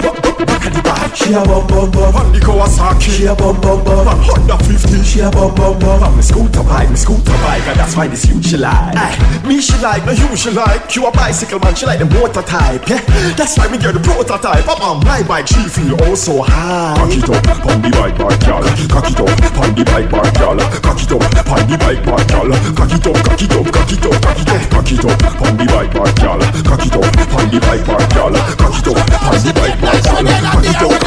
She a bum bum bum On the Kawasaki She a bum bum bum On Honda 50 She a bum bum bum On me scooter bike, me scooter bike And that's why this you she like Aye, Me she like, no you she like You a bicycle man, she like the motor type Yeah, that's why me get the prototype I'm on my bike, she feel oh so high Cock it up, on the bike bar gal Cock it up, on the bike bar gal Cock it up, on the bike bar gal Cock it up, cock it up, cock it up, cock it up Cock it up, on the bike bar gal Cock it up, on the bike bar gal Cock it up, on the bike bar gal Cock it up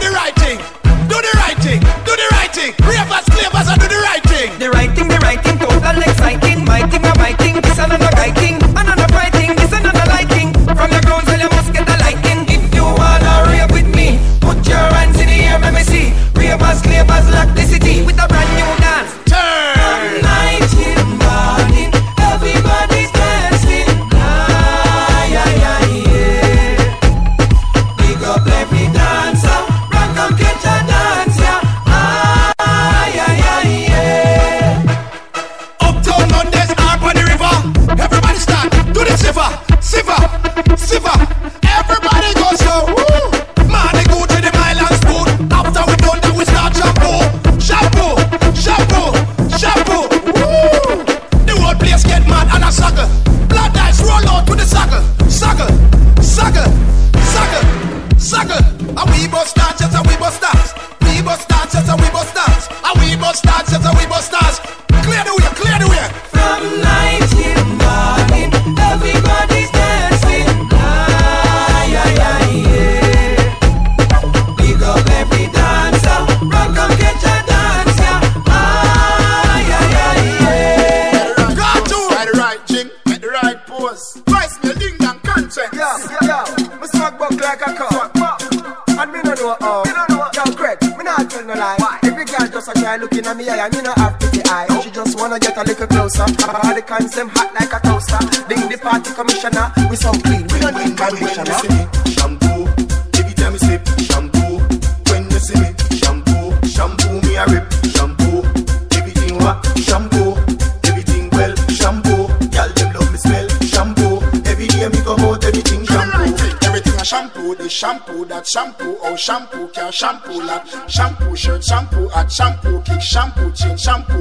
shampoo, oh shampoo, can shampoo lap, shampoo shirt, shampoo at shampoo kick, shampoo chin, shampoo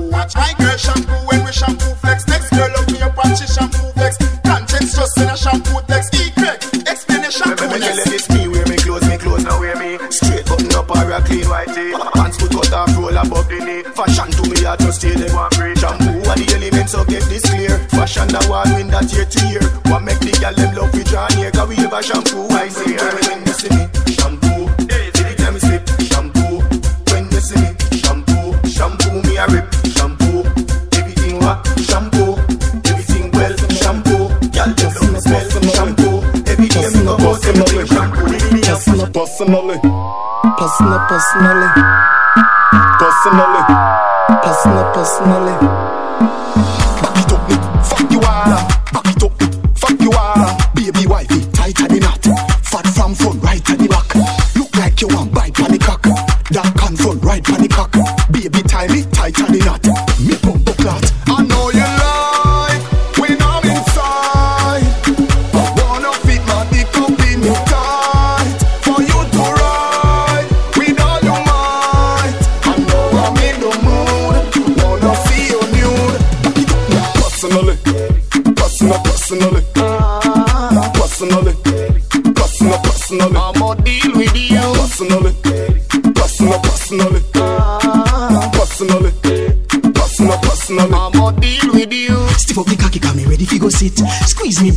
personally, personally, personally, personally. Back it up, fuck you are. It up, fuck you are. Baby wifey, tight at the knot. Fat from front, right at the back. Look like you want bite panic cock. That confront.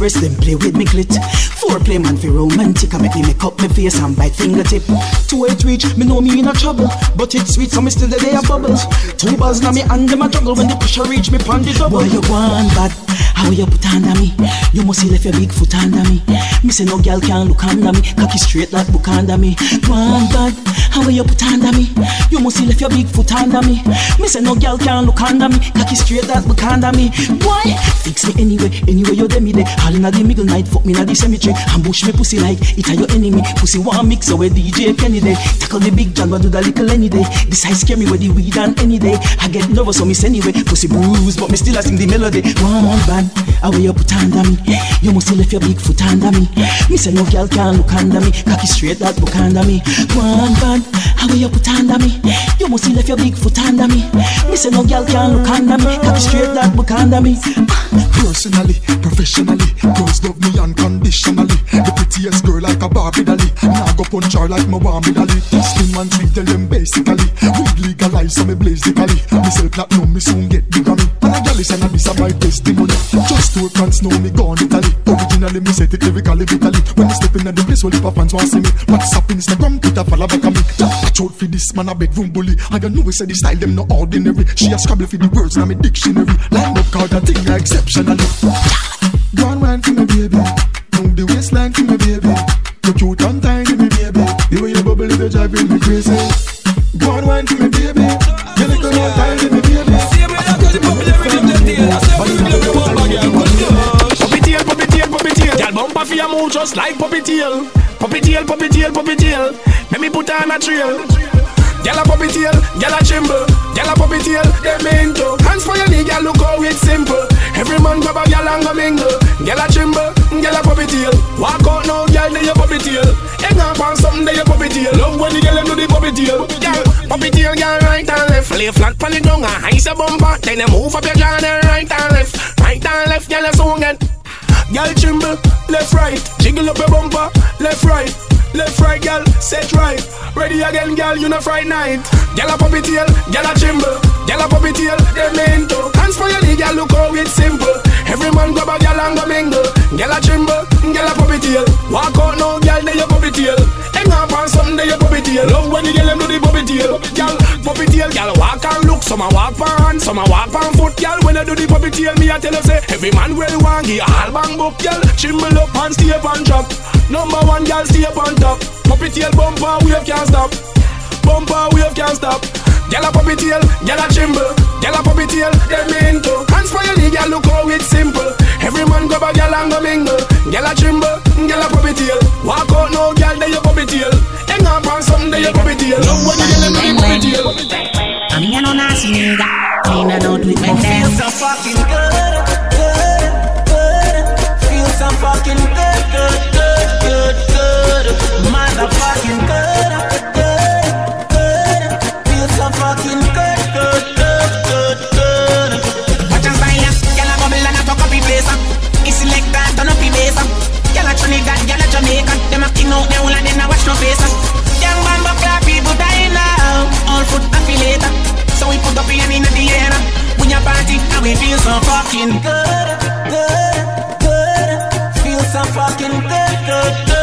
Breast, then play with me clit. Foreplay man fi romantic, I make me make up my face and bite fingertip. Two eight reach, me know me in a trouble, but it's sweet, so me still the day of bubbles. Two balls now me and them a juggle when the pressure reach me pon the double. Why you want bad? How you put under me? You must see left your big foot under me. Me say no girl can look under me, cocky straight like book under me. Want bad? How you put under me? You must see left your big foot under me. Me say no girl can look under me, cocky straight like book under me. Why? Fix me anyway, anyway you dem me there. All inna the middle night, fuck me inna the cemetery. Ambush me pussy like it a your enemy. Pussy want mix away DJ Kenny day. Tackle the big John, but do the little any day. This high scare me with the weed and any day. I get nervous so miss anyway. Pussy bruise, but me still a sing the melody. One band, how you put under me? You must left your big foot under me. Me say no girl can look under me. Cocky straight that book under me. One band, how you put under me? You must left your big foot under me. Me say no girl can look under me. Cocky straight that book under me. Personally, professionally, girls love me unconditionally. The prettiest girl like a Barbie dolly. Now go punch her like my Barbie dolly. Spin man sweet them basically. We legalize so me blaze the cali. Me sell platinum, me soon get the Grammy. And a gal is and a this a my testimony. Just two can know me gone Italy. Originally me set it lyrically, vitally. When me step in at the place, all the fans want see me. What's up Instagram, Twitter, follow back on me. Watch out for this man a bedroom bully. I got know we say the style them no ordinary. She a scrabble for the words in my dictionary. Line up card a thing exceptionally. Go on wine for me baby. Move the waistline for me baby. You cute and tiny me baby. The way you bubble is driving me crazy. Go on wine for me baby. Your move just like puppy tail. Puppy tail, puppy tail, puppy tail. Let me put on a trail. Girl a puppy tail, girl a tremble. Girl a puppy tail, them into. Hands for your knee, girl look how it's simple. Every man grab a girl and go mingle. Girl a tremble, girl a puppy tail. Walk out now, girl, they your puppy tail. Hang up on something, they your puppy tail. Love when the them do the puppy tail. Girl, puppy tail, girl right and left. Lay flat on the dung and ice a bumper. Then you move up your jaw and right and left. Right and left, girl a swing it. Girl tremble, left right, jiggle up your bumper, left right, left right, girl, set right. Ready again, girl, you know Friday night. Girl a puppy tail, girl a tremble, girl a puppy tail, them into. Hands for your girl, look how it's simple. Every man grab a girl and go mingle. Girl a tremble, girl a puppy tail. Walk out now, girl, they your puppy tail. Hang up on something, they your puppy tail. Love when the girl them do the puppy tail. Girl, puppy tail, girl, walk and look. Some a walk on hand, some a walk on foot, girl. When I do the puppy tail, me I tell you say, every man well want give all bang book, girl. Tremble up and stay up and drop. Number one, girl, stay up on top. Puppy tail bumper, wave can't stop. Bumper, wave can't stop. Girl a puppy tail, girl a tremble. Girl a puppy tail, them into. Hands for your knee, girl, look how it's simple. Every man grab a girl and go mingle. Girl a tremble, girl a puppy tail. Walk out now, girl, they your puppy tail. Hang up on something, they your puppy tail. Love when you get them puppy tail. A mí no nací nigga, clean and out with my Feel so fucking good, good, good. Feel so fucking good, good, good, good, fucking good, good, good, uh. Uh. Uh. Uh. Feel so fucking good, good, good.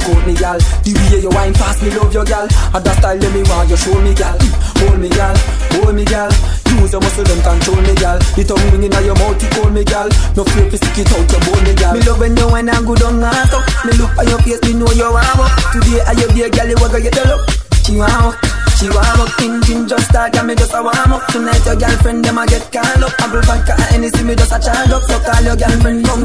broke out, me gal. The way you wine fast, me love your gal. And that style, let me want you show me gal. Mm, hold me gal, hold me gal. Use your muscle and control me gal. The tongue ring in your mouth, you call me gal. No fear to stick it out your bone, me gal. Me love when you wine and go down and up. Me look on your face, me know you warm up. Today I you be a gal, you walk get the look. She warm up. She warm up, engine just start, and me just a warm up. Tonight your girlfriend them a get called up. Apple vodka and Hennessy, me just a charge up. So call your girlfriend, come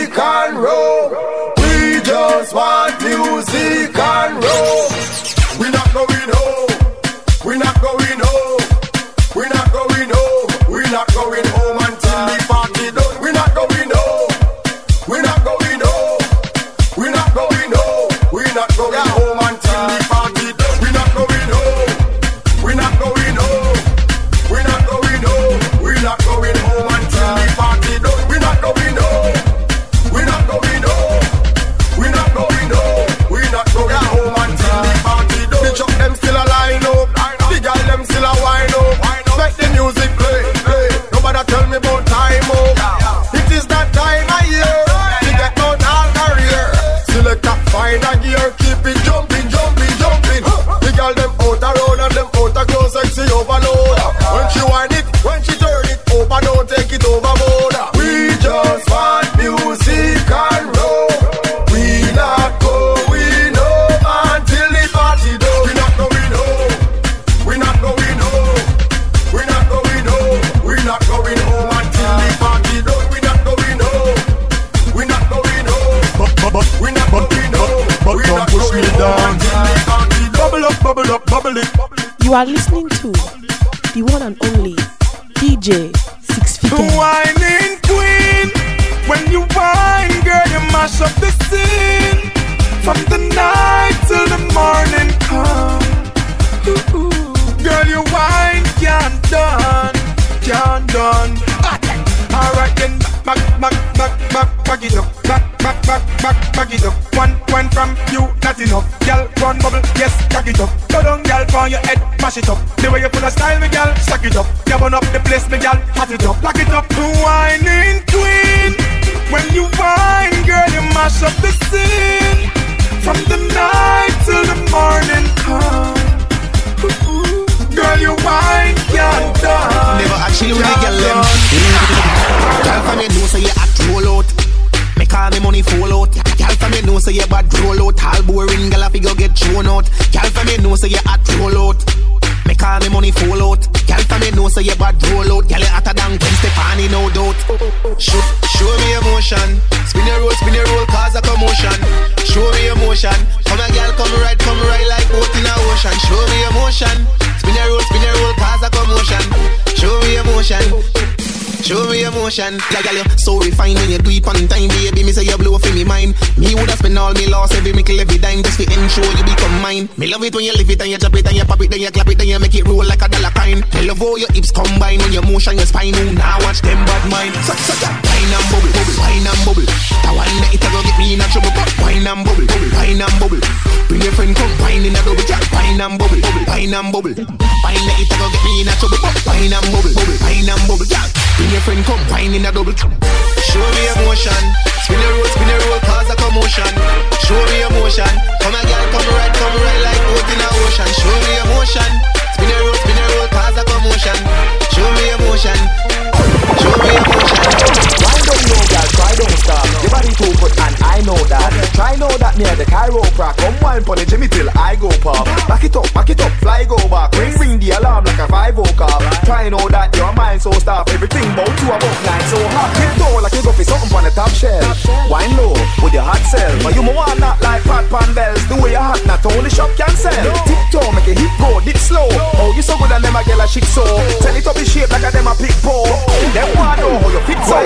back it up. One, one from you, not enough. Girl, run bubble, yes, back it up. Go down, girl, on your head, mash it up. The way you full of style, me girl, stack it up. You burn up the place, me girl, hot it up, lock it up. Whining queen, when you whine, girl, you mash up the scene. From the night till the morning come. Girl, you whine, can't done. Never actually with the girl. Girl from you know say you act roll out. Me call me money fall out. Girl from you know say you bad roll out. All boring girl fi go get thrown out. Girl from you know say you act roll out. Me call me money fall out. Girl from you know say you bad roll out. Girl you hotter than Gwen Stefani no doubt. Show, show me emotion. Spin your roll, spin your roll, cause a commotion. Show me emotion. Come a girl, come ride, come ride like boat in a ocean. Show me emotion. Spin your roll, spin your roll, cause a commotion. Show me emotion. Show me emotion. Yeah, girl, you so refined when you do it on time, baby. Me say you blow for me mind. Me woulda spend all me loss every nickel every dime just to ensure you become mine. Me love it when you live it and you drop it and you pop it, then you clap it, then you make it roll like a dollar coin. Me love how your hips combine when your motion, your spine. Ooh, now watch them bad mind. So, so, yeah. Wine and bubble, bubble, wine and bubble. That wine that it a go get me in a trouble. Wine and bubble, bubble, wine and bubble. Bring your friend come wine in a double. Yeah. Wine and bubble, bubble, wine and bubble. Wine that it a go get me in a trouble. Wine and bubble, bubble, wine and bubble. Yeah. Your friend come wine in a double. Show me emotion. Spin your roll, spin your roll, cause a commotion. Show me emotion. Come a girl, come ride, come ride like boat in a ocean. Show me emotion. Spin your roll, spin your roll, cause a commotion. Show me emotion. Show me emotion. Don't know, girl? Try don't stop. Your body too good, and I know that. Try know that near the chiroprac. Come wine pon the Jimmy till I go pop. Back it up, back it up, fly go back. Ring ring the alarm like a five o car. Try know that your mind so stop. Everything bout to about nine so hot. Tip toe like you go for something on the top shelf. Wine low with your hot self. But you mo want not like pot pan bells. The way you hot, not only shop can sell. Tip toe make a hit go, dip slow. Oh, you so good and them a girl a chic so. Tell it up in shape like a them a pick pole. Them want know how you fit so.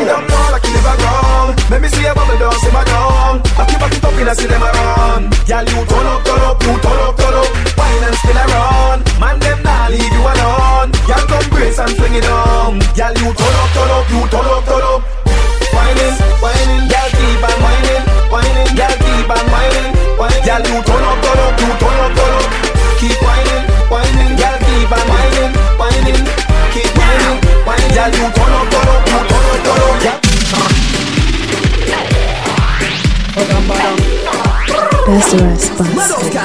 Like you a ground. Let me see a bubble down, see my down. Back it, back it up in a see them around. Girl, you turn up, turn up, you turn up, turn up. Wine and spin around. Man, them nah leave you alone. Girl, come brace and fling it on. Girl, you turn up, turn up, you turn up, turn up. Whining, whining, girl,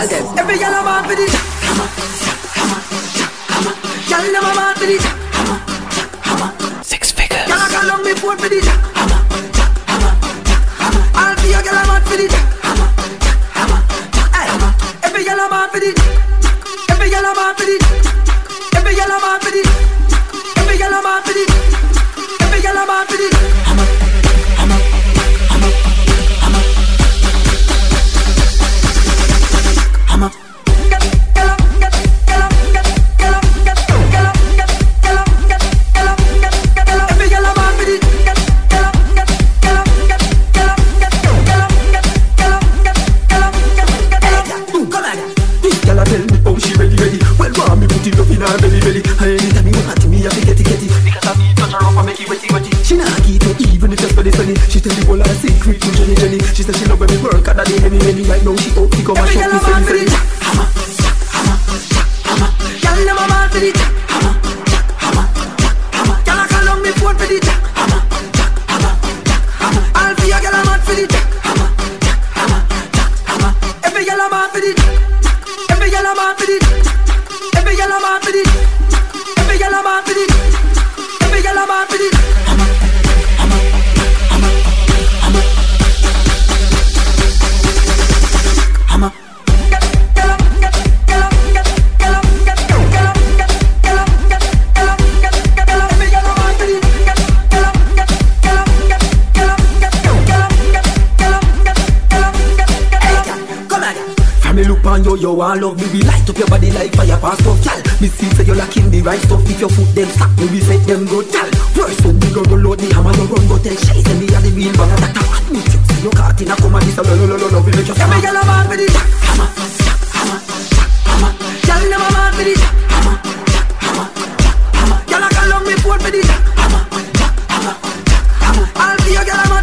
girl them. Every a want for the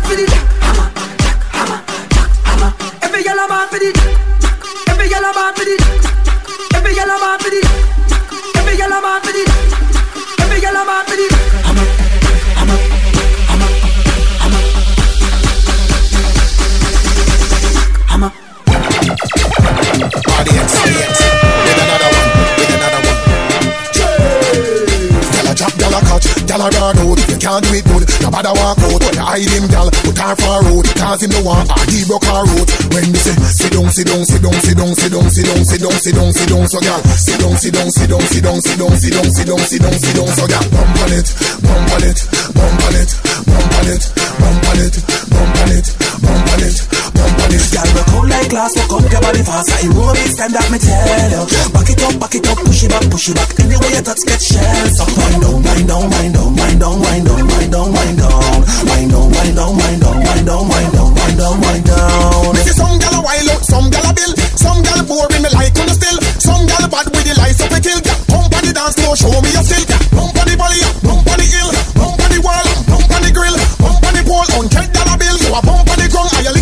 for the jack hammer, jack hammer, jack hammer. Every girl a for the jack, jack. Every girl a for the jack, jack. Every girl a for the jack, jack. Every girl a for the jack, jack. Every girl a for the hammer, hammer, hammer. Gyal a gyal gyal run out. You can't do it good, no bother walk out. Hide him, gyal, for a road. Cause him no want her, he broke road. When they say, sit down, sit down, sit down, sit down, sit down, sit down, sit down, sit down, sit down, so gyal, sit down, sit down, sit down, sit down, sit down, sit down, sit down, sit down, sit down, so gyal, bump on it, bump on it, bump on it, bump on it, bump on it, bump on it, bump on it, bump on it. Girl, we come like glass, we come your body fast. I roll this time that me tell you. Back it up, back it up, push it back, push it back. Anyway you touch, get shells. So wind down, wind down, wind down, wind down, wind down, wind down, wind down, wind down, wind down, wind down, wind down, wind down, wind down, wind down. Me see some gal a wild out, some gal a bill, some gal boring me like on the still, some gal bad with the lights up a kill. Pump on the dance floor, show me your skill. Pump on the body, pump on the hill, pump on the wall, pump on the grill, pump on the pole, hundred dollar bill. You a pump on the ground, I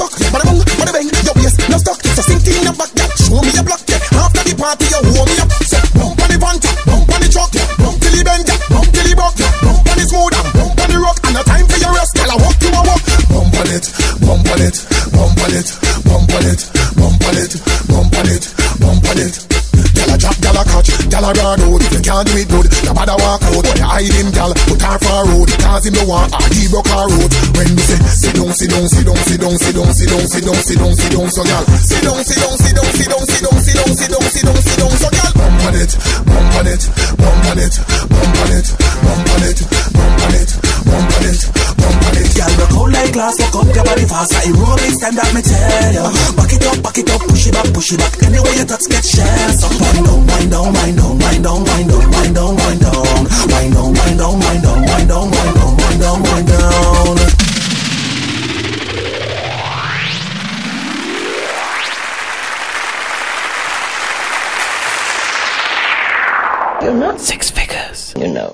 buck, bada bang, bada bang, your waist no stuck. So sink in the back, yeah. show me your block, yeah. After the party, you hold me up. So bump on the van, yeah. bump on the truck, yeah. bump till the bend, yeah. bump till the buck, yeah. bump on the smooth and bump on the rock. And no time for your rest, gal, I walk you a walk. Bump on it, bump on it, bump on it, bump on it, bump on it, bump on it, bump on it. A drop, gyal a catch, gyal a run. If you can't do it good, no bother walk out. But you hide him, gyal, put her for a road. Cause him no want her, he broke her road. When we say, sit down, sit down, sit down, sit down, sit down, sit down, sit down, sit down, sit down, so gyal, sit down, sit down, sit down, sit down, sit down, sit down, sit down, sit down, sit down, so gyal, bump on it, bump on it, bump on it, bump on it, bump on it, bump on it, bump on it, bump on it. Girl, we cold like glass, walk up your body fast. I roll this time that me tell you. Back it up, back it up, push it back, push it back. Anyway you touch, get shells. So wind down, wind down, wind down, wind down, wind down, wind down, wind down, wind down, wind down, wind down, wind down, wind down, wind down, wind down. You're not Syxx Figgaz, you know.